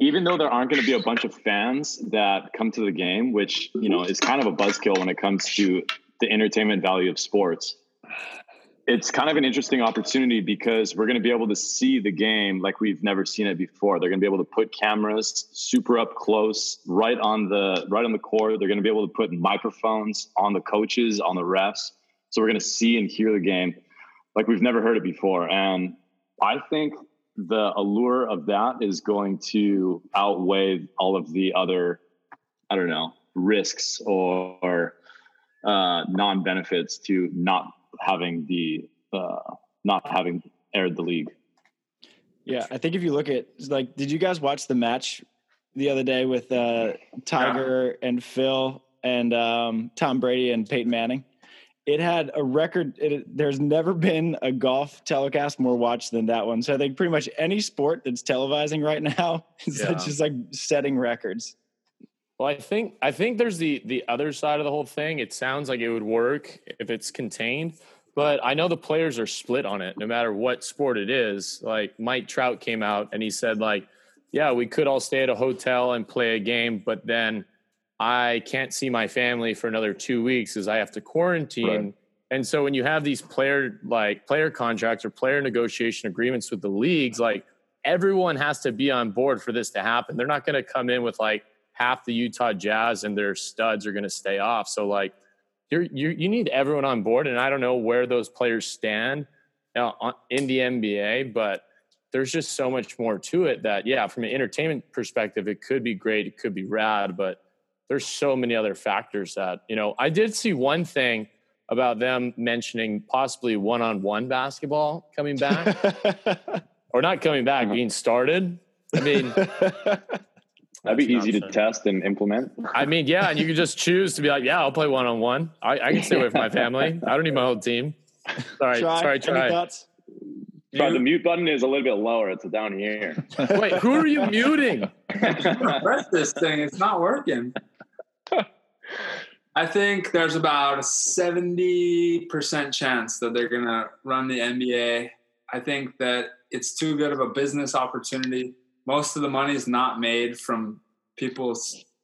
even though there aren't going to be a bunch of fans that come to the game, which you know is kind of a buzzkill when it comes to the entertainment value of sports. It's kind of an interesting opportunity because we're going to be able to see the game like we've never seen it before. They're going to be able to put cameras super up close, right on the right on the court. They're going to be able to put microphones on the coaches, on the refs. So we're going to see and hear the game like we've never heard it before. And I think the allure of that is going to outweigh all of the other, I don't know, risks or, or uh, non benefits to not having the uh, not having aired the league. Yeah, I think if you look at like, did you guys watch the match the other day with uh, Tiger and Phil and um, Tom Brady and Peyton Manning? It had a record. It, there's never been a golf telecast more watched than that one. So I think pretty much any sport that's televising right now is Yeah. just like setting records. Well, I think I think there's the the other side of the whole thing. It sounds like it would work if it's contained, but I know the players are split on it. No matter what sport it is, like Mike Trout came out and he said, like, yeah, we could all stay at a hotel and play a game, but then I can't see my family for another two weeks as I have to quarantine. Right. And so when you have these player like player contracts or player negotiation agreements with the leagues, like everyone has to be on board for this to happen. They're not going to come in with like half the Utah Jazz and their studs are going to stay off. So like you're, you you need everyone on board, and I don't know where those players stand in the NBA, but there's just so much more to it that yeah, from an entertainment perspective, it could be great, it could be rad, but there's so many other factors that you know. I did see one thing about them mentioning possibly one-on-one basketball coming back or not coming back, being started. I mean. That'd be That's easy to test and implement. I mean, yeah, and you could just choose to be like, yeah, I'll play one on one. I I can stay away from my family. I don't need my whole team. Sorry, Tri. sorry, Any Tri. thoughts? Tri the You- mute button is a little bit lower. It's down here. Wait, who are you muting? press this thing. It's not working. I think there's about a 70% chance that they're going to run the NBA. I think that it's too good of a business opportunity. Most of the money is not made from people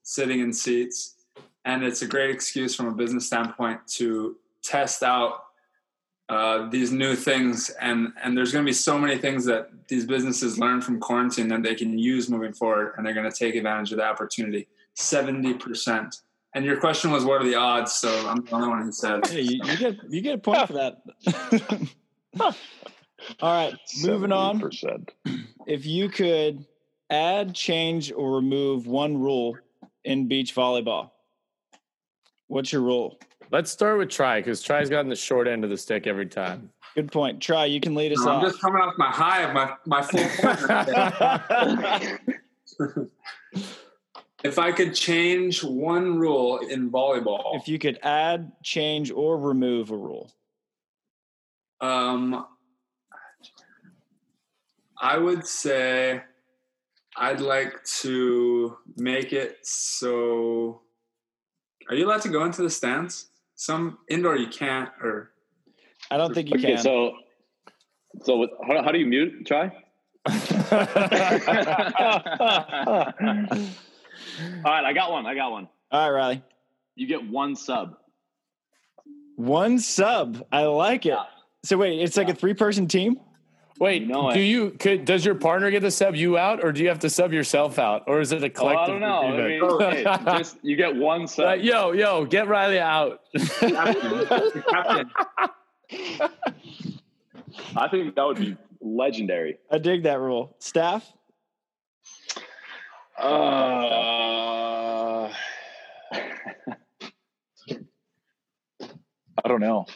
sitting in seats. And it's a great excuse from a business standpoint to test out uh, these new things. And, and there's going to be so many things that these businesses learn from quarantine that they can use moving forward. And they're going to take advantage of the opportunity. 70%. And your question was, what are the odds? So I'm the only one who said. Hey, you, you get you get a point for that. All right, moving on. 70%. If you could add, change, or remove one rule in beach volleyball, what's your rule? Let's start with Tri because Tri's gotten the short end of the stick every time. Good point. Tri. You can lead us off. I'm just coming off my high of my, my full point. if I could change one rule in volleyball, if you could add, change, or remove a rule, um, I would say I'd like to make it so. Are you allowed to go into the stands? Some indoor you can't, or I don't think you okay, can. so so what- how, how do you mute? Tri. All right, I got one. I got one. All right, Riley. You get one sub. One sub. I like it. Yeah. So wait, it's like a three-person team. Wait, know do you could does your partner get to sub you out, or do you have to sub yourself out, or is it a Oh, I collective? don't know. I mean, hey, just you get one sub. Uh, yo, yo, get Riley out. the captain. I think that would be legendary. I dig that rule. Staff. Uh, I don't know.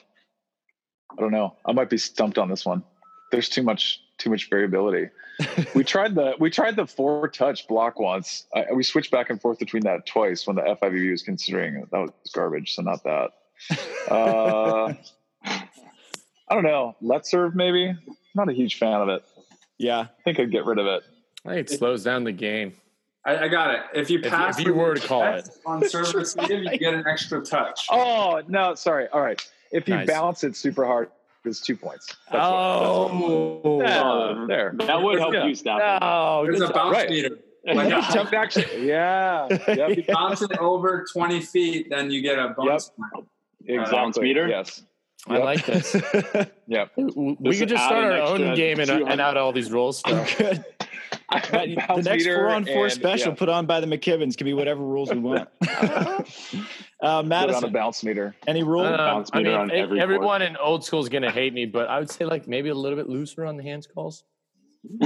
I don't know. I might be stumped on this one. There's too much too much variability. we tried the we tried the four touch block once. I, we switched back and forth between that twice when the FIVB was considering it. That was garbage. So not that. Uh, I don't know. Let's serve maybe. Not a huge fan of it. Yeah. I think I'd get rid of it. I think it slows down the game. I, I got it. If you If- pass, if you were to call it on service, receive, you get an extra touch. Oh no, sorry. All right. If you Nice. balance it super hard, it's two points. That's what- that's what- Oh, Yeah, um, there. That would help Yeah. you, Stafford. no, There's good a job. bounce Right. meter. Yeah, Like, tough action. Yeah. Yep. you bounce it over 20 feet, then you get a bonus point. Exactly. Bounce meter? Yes. I like this. Yep. We Just could just start our own game and, 200. and out all these rules. I'm good. But the next meter four on four and- special yeah, put on by the McKibbins can be whatever rules we want. uh, put on a bounce meter. any rule? Um, Bounce I mean, on every everyone in old school is going to hate me, but I would say like maybe a little bit looser on the hands calls.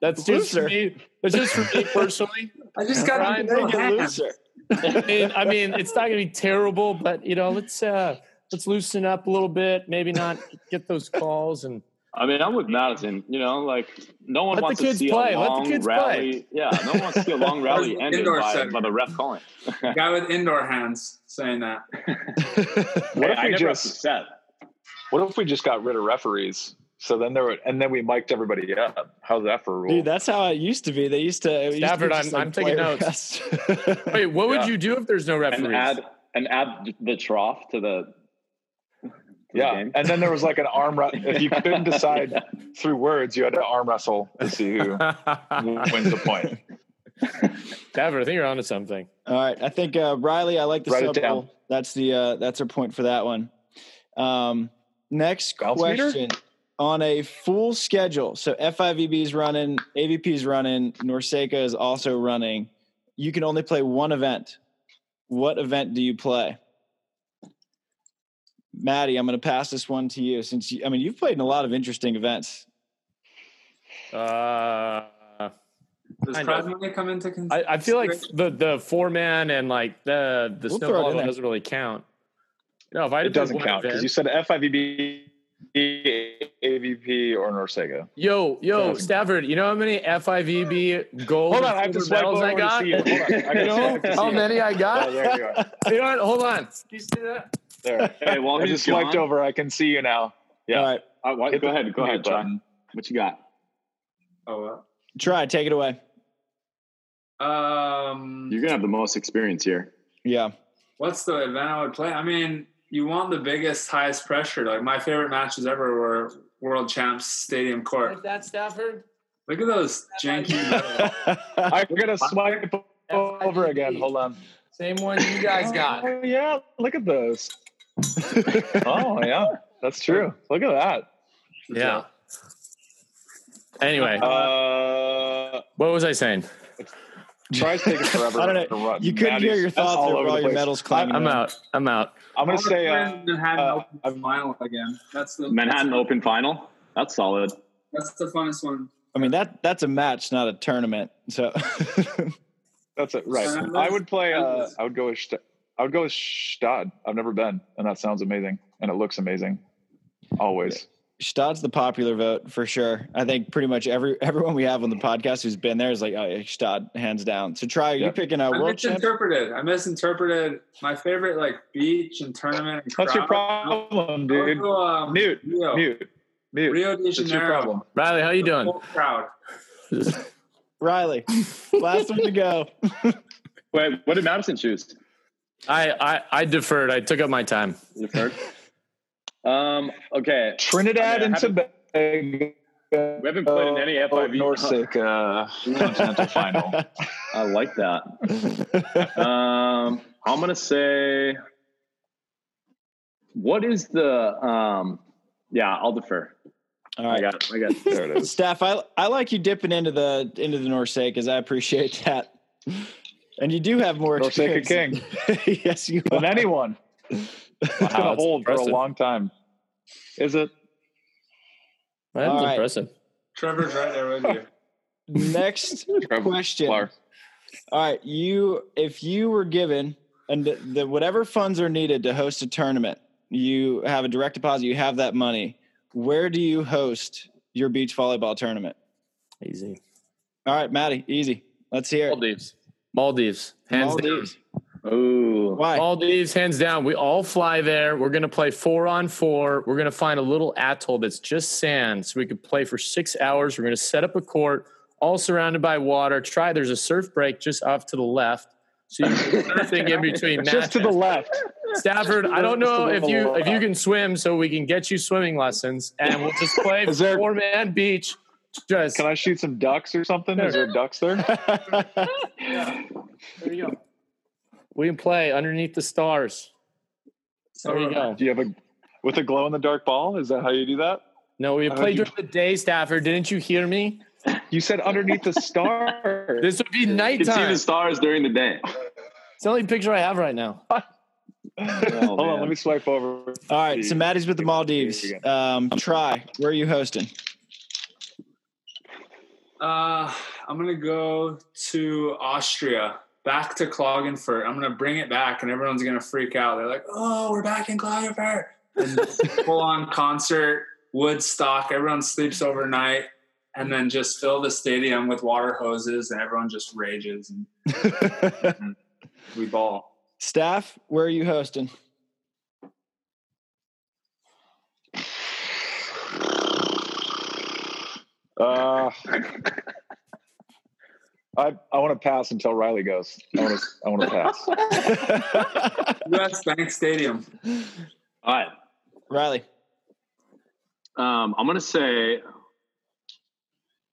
That's just for Looser? me. That's just for me personally. I just got Ryan, to Make it looser. I mean, I mean, it's not going to be terrible, but you know, let's uh let's loosen up a little bit. Maybe not get those calls and I mean, I'm with Madison. You know, like no one Let the wants kids to see play. a Let the long kids rally. Yeah, no one wants to see a long rally ended by, by the ref calling. Guy with indoor hands saying that. What Hey, if we never just upset. what if we just got rid of referees? So then there were, and then we mic'd everybody up. How's that for a rule? Dude, that's how it used to be. They used to. it used to Stafford, just I'm- I'm taking notes. rest. wait, what would you do if there's no referees? And add and add the trough to the. To the yeah, game. and then there was like an arm. Ru- if you couldn't decide through words, you had to arm wrestle to see who wins the point. Stafford, I think you're onto something. All right, I think uh, Riley. I like the Write it sub down. rule. That's the uh, that's our point for that one. Um, next Bounce meter? question: On a full schedule, so FIVB is running, AVP is running, NORCECA is also running. You can only play one event. What event do you play? Maddie, I'm going to pass this one to you since you, I mean you've played in a lot of interesting events. Uh, Does I prize money come into consideration? I, I feel like the the four man and like the the We'll snow throw it there. doesn't really count. No, if I It doesn't count because you said FIVB, AVP, or NORCECA. Yo, yo, Doesn't- Stafford, you know how many FIVB gold Hold on, I have to swipe medals over I to got? see it. Hold on, I you know how see it. many I Oh, got? there you are. you know what? Hold on. Can you see that? There. Hey, well, I he's just swiped over. I can see you now. Yeah. All right, Uh, what, Hit go the ahead. Go ahead, Tri. button. What you got? Oh, Tri, take it away. Um, You're gonna have the most experience here. Yeah. what's the event I would play? I mean, you want the biggest, highest pressure. Like my favorite matches ever were World Champs Stadium Court. that Stafford. Look at those janky. I'm gonna swipe over again. Hold on. Same one you guys got. Oh, yeah, look at those. Oh yeah, that's true. Look at that. Yeah. Anyway, Uh, what was I saying? Tri's taking forever. I don't know. to run. You couldn't hear your thoughts all over with all your place. medals clanging. I'm around. out. I'm out. I'm gonna say uh, Manhattan uh, Open final again. That's the Manhattan Open final. That's solid. That's the funnest one. I mean that that's a match, not a tournament. So that's it. Right. Uh, I would play. Uh, I would go with. St- I would go with Gstaad. I've never been, and that sounds amazing, and it looks amazing. Always. Gstaad's the popular vote for sure. I think pretty much every everyone we have on the podcast who's been there is like, oh, yeah, Gstaad, hands down. So Tri. You Yep. picking a I world champ? misinterpreted. I misinterpreted my favorite like beach and tournament. And That's your problem, dude. go, um, Mute. Rio. Mute. Mute. Rio de That's your Janeiro. problem. Riley, how you doing? Full crowd. Riley, last one to go. Wait, what did Madison choose? I, I I deferred. I took up my time. Deferred. um. Okay. Trinidad I and haven't- Tobago. We haven't played in any Oh, FIV. Norsec uh, continental final. I like that. Um. I'm gonna say. What is the um? Yeah, I'll defer. All right, I got. It. I got. It. There it is. Staff, I I like you dipping into the into the Norsec because I appreciate that. And you do have more Norsec experience. king yes, you than are. anyone. It's Wow, gonna that's hold for a long time. Is it? That's All right. impressive. Trevor's right there with you. Next Trevor question. Clark. All right, you if you were given and the, the whatever funds are needed to host a tournament, you have a direct deposit, you have that money. Where do you host your beach volleyball tournament? Easy. All right, Maddie, easy. Let's hear it. Maldives. Maldives. Hands Maldives. Ooh. Why? down. Maldives, hands down. We all fly there. We're gonna play four on four. We're gonna find a little atoll that's just sand, so we could play for six hours. We're gonna set up a court, all surrounded by water. Try. There's a surf break just off to the left. So you can surfing in between Just to the left. Stafford, I don't know if you if you can swim, so we can get you swimming lessons, and we'll just play there- four man beach. Just Can I shoot some ducks or something? Is there ducks there? yeah. there you go. We can play underneath the stars. So There you go. Do you have a with a glow in the dark ball? Is that how you do that? No, we How played you- during the day, Stafford. Didn't you hear me? You said underneath the stars. This would be You can see the stars during the day. It's the only picture I have right now. Hold on, let me swipe over. All right, so Maddie's with the Maldives. Um, Tri. Where are you hosting? Uh, I'm gonna go to Austria, back to Klagenfurt. I'm gonna bring it back, and everyone's gonna freak out. They're like, "Oh, we're back in Klagenfurt!" And full on concert, Woodstock. Everyone sleeps overnight, and then just fill the stadium with water hoses, and everyone just rages, and we ball. Staff, where are you hosting? Uh, I I want to pass until Riley goes. I want to I want to pass. U.S. Bank Stadium. All right. Riley. Um, I'm gonna say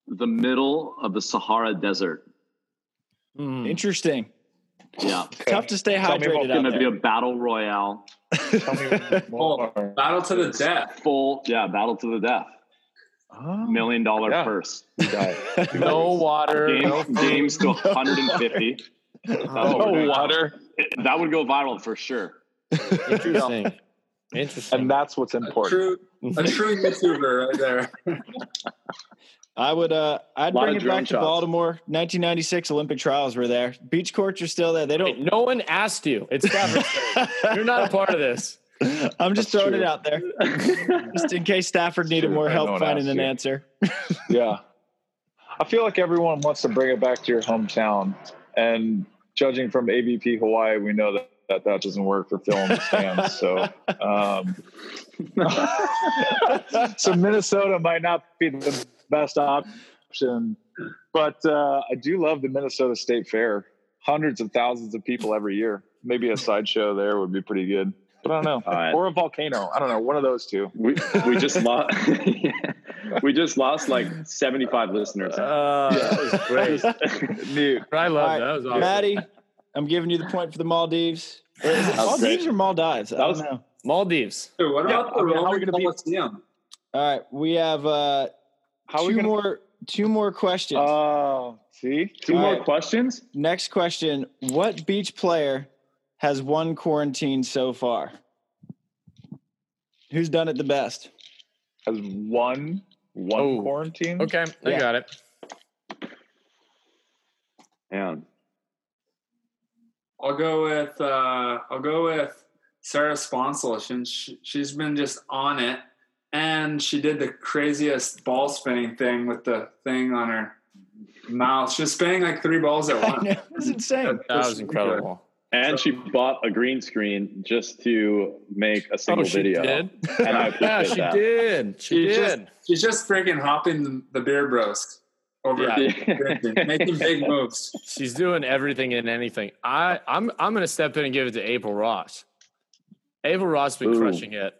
the middle of the Sahara Desert. Hmm. Interesting. Yeah, Tough to stay Tell hydrated it's gonna be a battle royale. Tell me more. Battle to the death. Full, yeah, battle to the death. Oh, Million dollar Yeah. purse. No water. Game, no games to 150. Oh, water. That would go viral for sure. Interesting. Interesting. And that's what's A important. true, a true YouTuber right there. I would uh I'd bring it drone back to shots. Baltimore. 1996 Olympic trials were there. Beach courts are still there. They don't no one asked you. It's Stafford's. You're not a part of this. I'm just That's throwing it out there. just in case Stafford needed true. more help finding an you. answer. Yeah. I feel like everyone wants to bring it back to your hometown. And judging from AVP Hawaii, we know that that that doesn't work for filling the stands. So, um, so Minnesota might not be the best option, but uh, I do love the Minnesota State Fair. Hundreds of thousands of people every year. Maybe a sideshow there would be pretty good. But I don't know, All right. or a volcano. I don't know, one of those two. We we just lost. we just lost like seventy five listeners. Uh, that was great. Neat. I love All right, that. That was awesome. Maddie, I'm giving you the point for the Maldives. Is it Maldives great. or Maldives? I That don't was- know. Maldives. Dude, what Yeah, about the I mean, how are we Roman be- Coliseum? All right, we have uh, How two we gonna? more two more questions. Oh, see, Two All more right. questions. Next question: What beach player has one quarantine so far? Who's done it the best? has one one Oh, quarantine. Okay, I Yeah. got it. Yeah. I'll go with uh, I'll go with Sarah Sponcil. She, she's been just on it, and she did the craziest ball spinning thing with the thing on her mouth. She was spinning like three balls at once. know, was insane. That was incredible. And she bought a green screen just to make a single Oh, she video. did. And I Yeah, she that. did. She She's just did. she's just freaking hopping the beer bros over Yeah. making big moves. She's doing everything and anything. I, I'm I'm gonna step in and give it to April Ross. April Ross has been Ooh. crushing it.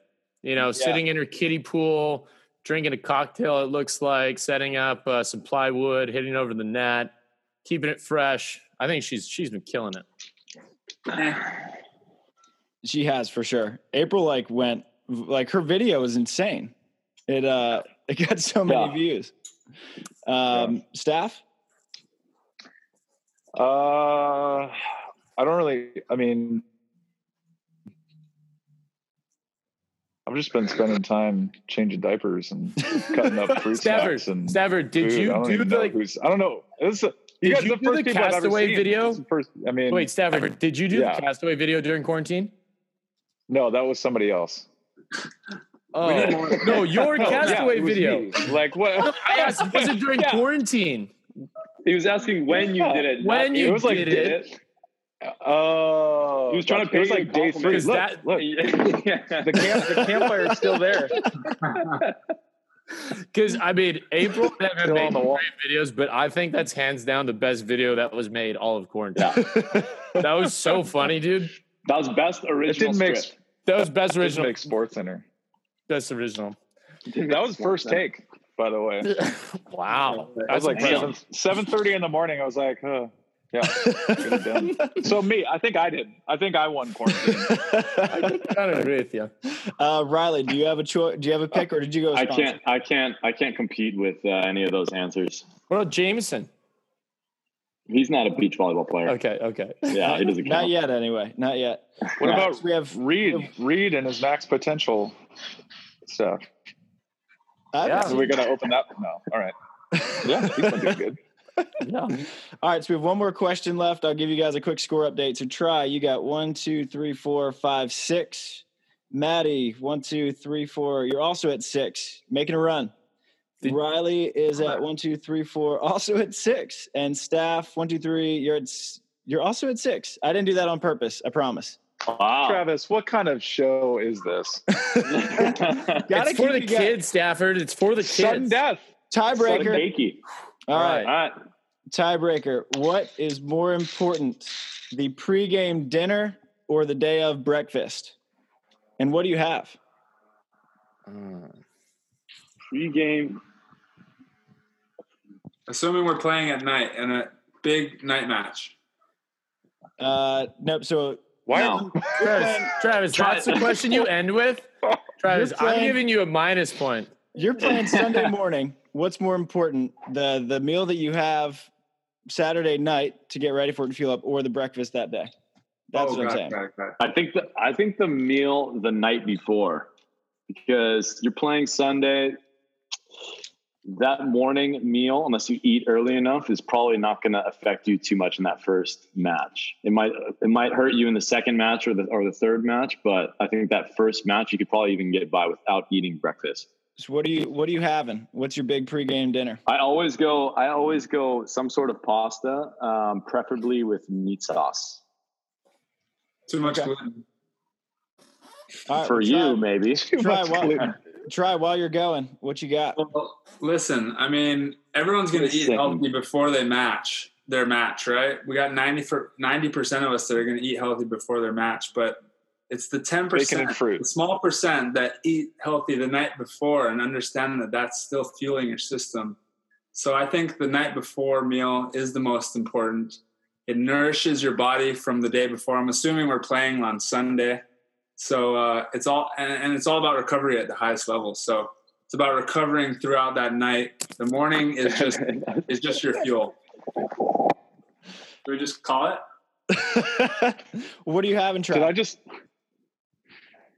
You know, sitting in her kiddie pool, drinking a cocktail. It looks like setting up uh, some plywood, hitting over the net, keeping it fresh. I think she's she's been killing it. She has for sure. April like went like her video was insane. It uh it got so many Yeah. views. Um staff? Uh, I don't really. I mean, I've just been spending time changing diapers and cutting up fruit Stafford, snacks and Stafford, did food. You don't the know who's- I don't know. This is, you Did guys you the do first the people I've ever Castaway seen. video? The First, I mean, wait, Stafford? Did you do Yeah. the Castaway video during quarantine? no, that was somebody else. Oh no, your No, yeah, Castaway it was video. me. Like what? I asked, was it during Yeah. quarantine? He was asking when you did it. When you it was like did did it. Oh, He was trying to it was like day three. compliment. Look, that- look, Yeah. the camp, the campfire is still there. Because I mean, April have been Still on making the wall. great videos, but I think that's hands down the best video that was made all of quarantine. that was so funny, dude. That was best It original didn't make. That was best didn't original. make Sports Center. Best original. That was first take, by the way. Wow, I was like seven seven thirty in the morning. I was like, huh, yeah, get it done. So me, I think I did. I think I won quarantine. I kind of agree with you. uh Riley, do you have a choice? Do you have a pick or did you go? I can't. I can't. I can't compete with uh, any of those answers. What about Jameson? He's not a beach volleyball player. Okay, okay. Yeah, he doesn't count. Not yet, anyway. Not yet. What All right, about we have Reed? Reed and his max potential stuff. I've Yeah. got So we're gonna open that. No, all right. Yeah, he's been doing good. Yeah. All right, so we have one more question left. I'll give you guys a quick score update. So Tri, you got one, two, three, four, five, six. Maddie, one, two, three, four. You're also at six, making a run. Did- Riley is at one, two, three, four, also at six. And staff, one, two, three. You're at you're also at six. I didn't do that on purpose. I promise. Wow. Travis, what kind of show is this? Gotta it's for the kids, Stafford. It's for the Sudden kids. death. Tiebreaker. Cakey. All right. All right. Tiebreaker. What is more important, the pregame dinner or the day of breakfast? And what do you have? Pre-game. Assuming we're playing at night in a big night match. Uh, nope. So Why? No. Travis, Travis that's the question you end with. Travis, You're I'm giving you a minus point. you're playing Sunday morning. What's more important, the the meal that you have Saturday night to get ready for it to fuel up, or the breakfast that day? That's Oh, what I'm saying. got it, got. I think the I think the meal the night before, because you're playing Sunday. That morning meal, unless you eat early enough, is probably not going to affect you too much in that first match. It might it might hurt you in the second match or the or the third match, but I think that first match you could probably even get by without eating breakfast. So what do you what are you having? What's your big pregame dinner? I always go. I always go some sort of pasta, um, preferably with meat sauce. Too much Okay. gluten. All right, For well, you, Tri- maybe. Too Try much what? gluten. Tri while you're going. What you got? Well, listen, I mean, everyone's going to eat healthy before they match their match, right? We got 90 for 90% of us that are going to eat healthy before their match, but it's the 10%, Bacon and fruit. the small percent that eat healthy the night before and understand that that's still fueling your system. So I think the night before meal is the most important. It nourishes your body from the day before. I'm assuming we're playing on Sunday. So uh, it's all and, and it's all about recovery at the highest level. So it's about recovering throughout that night. The morning is just is just your fuel. Do we just call it? what do you have in Did? I just?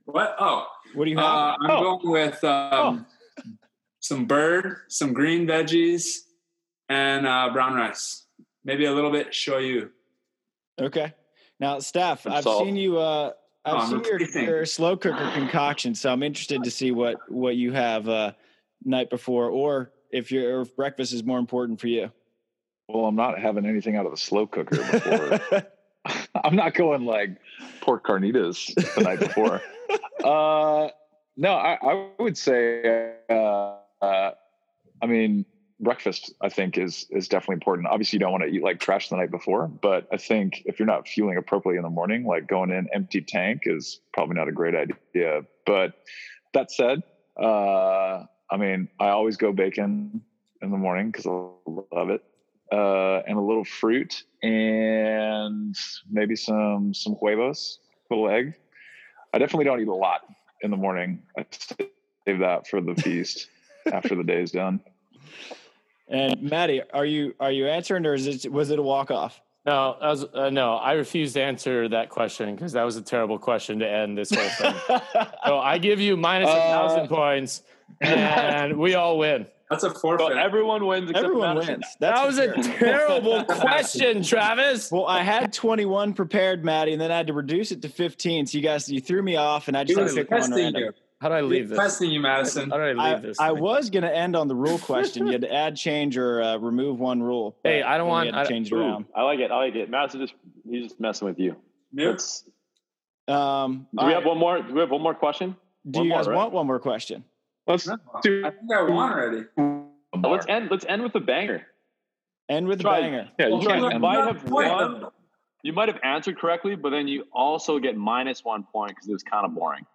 What? Oh, what do you have? uh, I'm Oh. going with um, some bird, some green veggies, and uh, brown rice. Maybe a little bit shoyu. okay. Now, Steph, Some I've salt. seen you. Uh, I've Oh, seen your, your slow cooker concoction, so I'm interested to see what what you have uh, night before, or if your or if breakfast is more important for you. Well, I'm not having anything out of the slow cooker before. I'm not going like pork carnitas the night before. uh, no, I, I would say, uh, uh, I mean, breakfast. I think is is definitely important. Obviously, you don't want to eat like trash the night before, but I think if you're not fueling appropriately in the morning, like going in empty tank is probably not a great idea. But that said, uh, I mean, I always go bacon in the morning because I love it uh, and a little fruit and maybe some some huevos, little egg. I definitely don't eat a lot in the morning. I save that for the feast after the day is done. and Maddie, are you are you answering, or is it was it a walk off? No, that was, uh, no, I refuse to answer that question because that was a terrible question to end this whole thing. so I give you minus a Uh, thousand points, and we all win. That's a So forfeit. everyone wins Everyone wins. That's that was sure. a terrible question, Travis. Well, I had 21 prepared, Maddie, and then I had to reduce it to 15. So you guys, you threw me off, and I he just had to pick one random. you. How do I He leave this? testing you, Madison. How do I leave I, this? I thing? was going to end on the rule question. You had to add, change, or uh, remove one rule. Hey, I don't want- to I- change it Ooh, around. I like it. I like it. Madison just he's just messing with you. Mute. Um, do we right. have one more? Do we have one more question? Do one you more, guys right? want one more question? Let's No, do. I think I won already. Let's end. Let's end with a banger. End with a banger. Yeah, you Well, can't. You might have won. You might have answered correctly, but then you also get minus one point because it was kind of boring.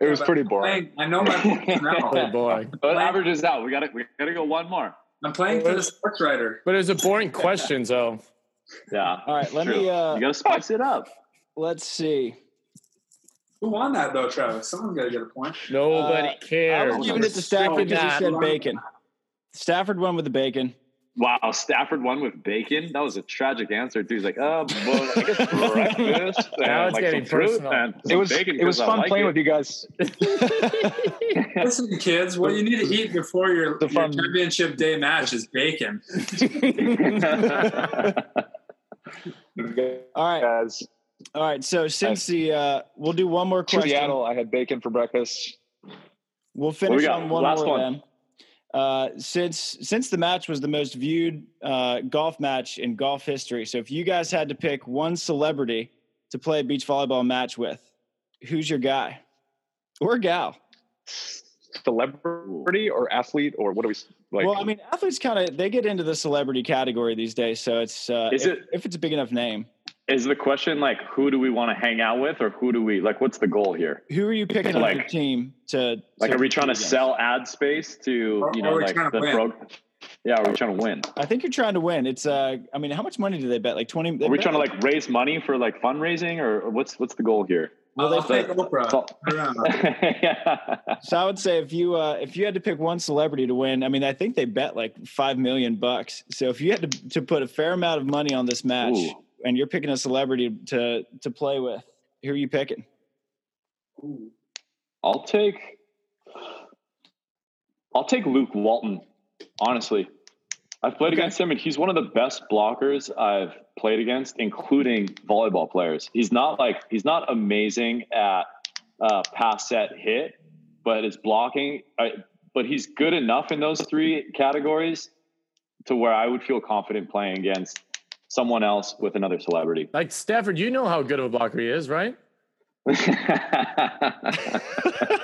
It was but pretty boring. playing- I know my points now. Pretty boring. But it averages out. We got to we got to go one more. I'm playing for the sports writer. But it was a boring question, so Yeah. All right, let True. me. Uh, you got to spice it up. let's see. Who won that though, Travis? Someone's got to get a point. nobody Uh, I cares. was giving it to Stafford because he said bacon. Stafford won with the bacon. Wow, Stafford won with bacon. That was a tragic answer. Dude, he's like, oh, well, I guess breakfast. Now it's like getting personal. It was bacon it was 'cause I fun like playing it. with you guys. Listen, kids, what you need to eat before your, The your championship day match is bacon. All right, Guys, all right. So since the, uh, we'll do one more question. Seattle, I had bacon for breakfast. We'll finish got? on one Last more one. then. Uh, since since the match was the most viewed uh, golf match in golf history, so if you guys had to pick one celebrity to play a beach volleyball match with, who's your guy or gal? Celebrity or athlete or what do we like? well, I mean, athletes kind of they get into the celebrity category these days, so it's uh, Is if, it- if it's a big enough name. Is the question like, who do we want to hang out with, or who do we like? What's the goal here? Who are you picking on your team to? Like, to are we trying to against? sell ad space to Or- you know like the win. pro? Yeah, are we trying to win? I think you're trying to win. It's uh, I mean, how much money do they bet? Like twenty. Are we bet trying to like raise money for like fundraising, or, or what's what's the goal here? Well, they I'll take bet- Oprah. So- I yeah. So I would say if you uh, if you had to pick one celebrity to win, I mean, I think they bet like five million bucks. So if you had to to put a fair amount of money on this match, Ooh. And you're picking a celebrity to to play with, who are you picking? I'll take I'll take Luke Walton. Honestly, I've played Okay. against him, and he's one of the best blockers I've played against, including volleyball players. He's not like he's not amazing at uh, pass set hit, but his blocking. I, but he's good enough in those three categories to where I would feel confident playing against someone else with another celebrity. Like Stafford, you know how good of a blocker he is, right?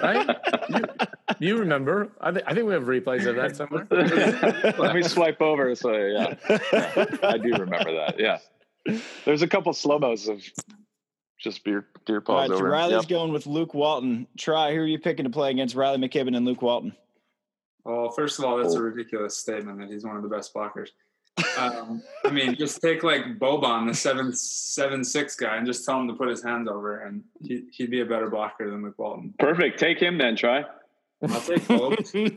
Right? you, you remember? I, th- I think we have replays of that somewhere. Let me swipe over. So yeah, I do remember that. Yeah, there's a couple slow mos of just beer deer All paws right, so over. Riley's Yep. going with Luke Walton. Tri, who are you picking to play against Riley McKibbin and Luke Walton? Well, first of all, that's a Oh. ridiculous statement that he's one of the best blockers. Um, I mean, just take like Boban, the seven seven six guy, and just tell him to put his hands over, and he, he'd be a better blocker than Luke Walton. Perfect. Take him then. Try. I'll take both. uh,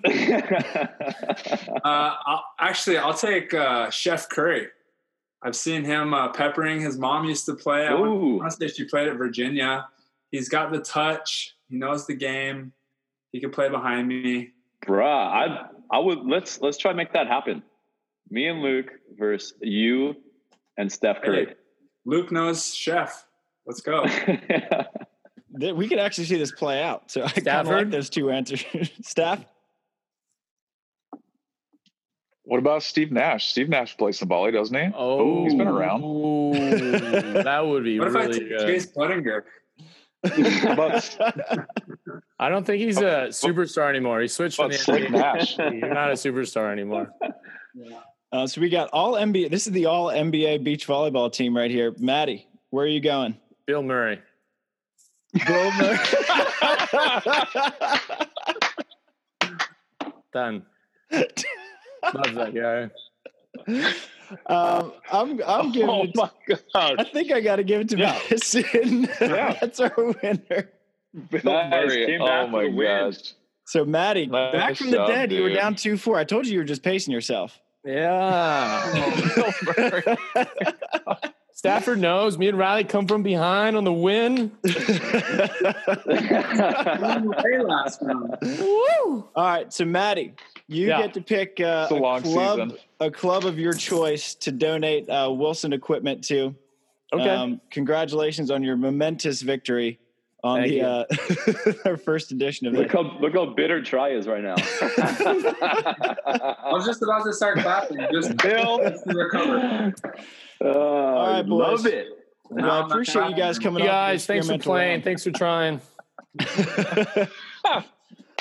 I'll, actually, I'll take uh, Steph Curry. I've seen him uh, peppering. His mom used to play. I Ooh. want to say she played at Virginia. He's got the touch. He knows the game. He can play behind me. Bruh, I I would let's let's try to make that happen. Me and Luke versus you and Steph Curry. Hey, Luke knows Chef. Let's go. Th- We could actually see this play out. So I kind of like those two answers. Staff? What about Steve Nash? Steve Nash plays some volley, doesn't he? Oh, He's been around. That would be What if I really take good. Chase Budinger? I don't think he's a superstar anymore. He switched how from the about NBA. Nash? You're not a superstar anymore. Uh, so we got all NBA. This is the all NBA beach volleyball team right here. Maddie, where are you going? Bill Murray. Bill Murray. Done. Love that guy. um, I'm I'm giving oh it. my I god. think I got to give it to Yeah. Madison. Yeah. That's our winner. Bill Nice. Murray. Came Oh my for win. gosh. So Maddie, Nice back from the job, dead. You were down two four. I told you you were just pacing yourself. Yeah. Stafford knows me and Riley come from behind on the win. Hey, last round. Woo! All right, so Maddie, you Yeah. get to pick uh, It's a long club, season. a club of your choice to donate uh, Wilson equipment to. Okay. Um, congratulations on your momentous victory on Thank the uh, our first edition of Look it. how look how bitter Tri is right now. I was just about to start clapping. Just Bill. to recover. Oh, right, I boys. love it. Well, I appreciate you guys coming you guys, thanks for playing. Thanks for trying. That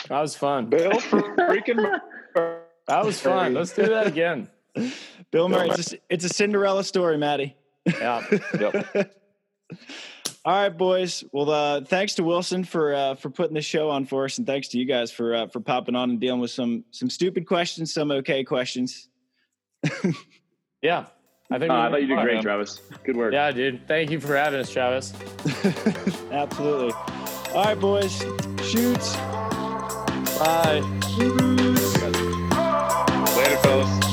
was fun. Bill freaking That was fun. Let's do that again. Bill Murray, it's a, it's a Cinderella story, Maddie. Yeah. Yep. All right, boys. Well, uh, thanks to Wilson for uh, for putting the show on for us, and thanks to you guys for uh, for popping on and dealing with some some stupid questions, some okay questions. yeah, I think. I thought you did great, man. Travis. Good work. Yeah, dude. Thank you for having us, Travis. Absolutely. All right, boys. Shoots. Bye. Later, fellas.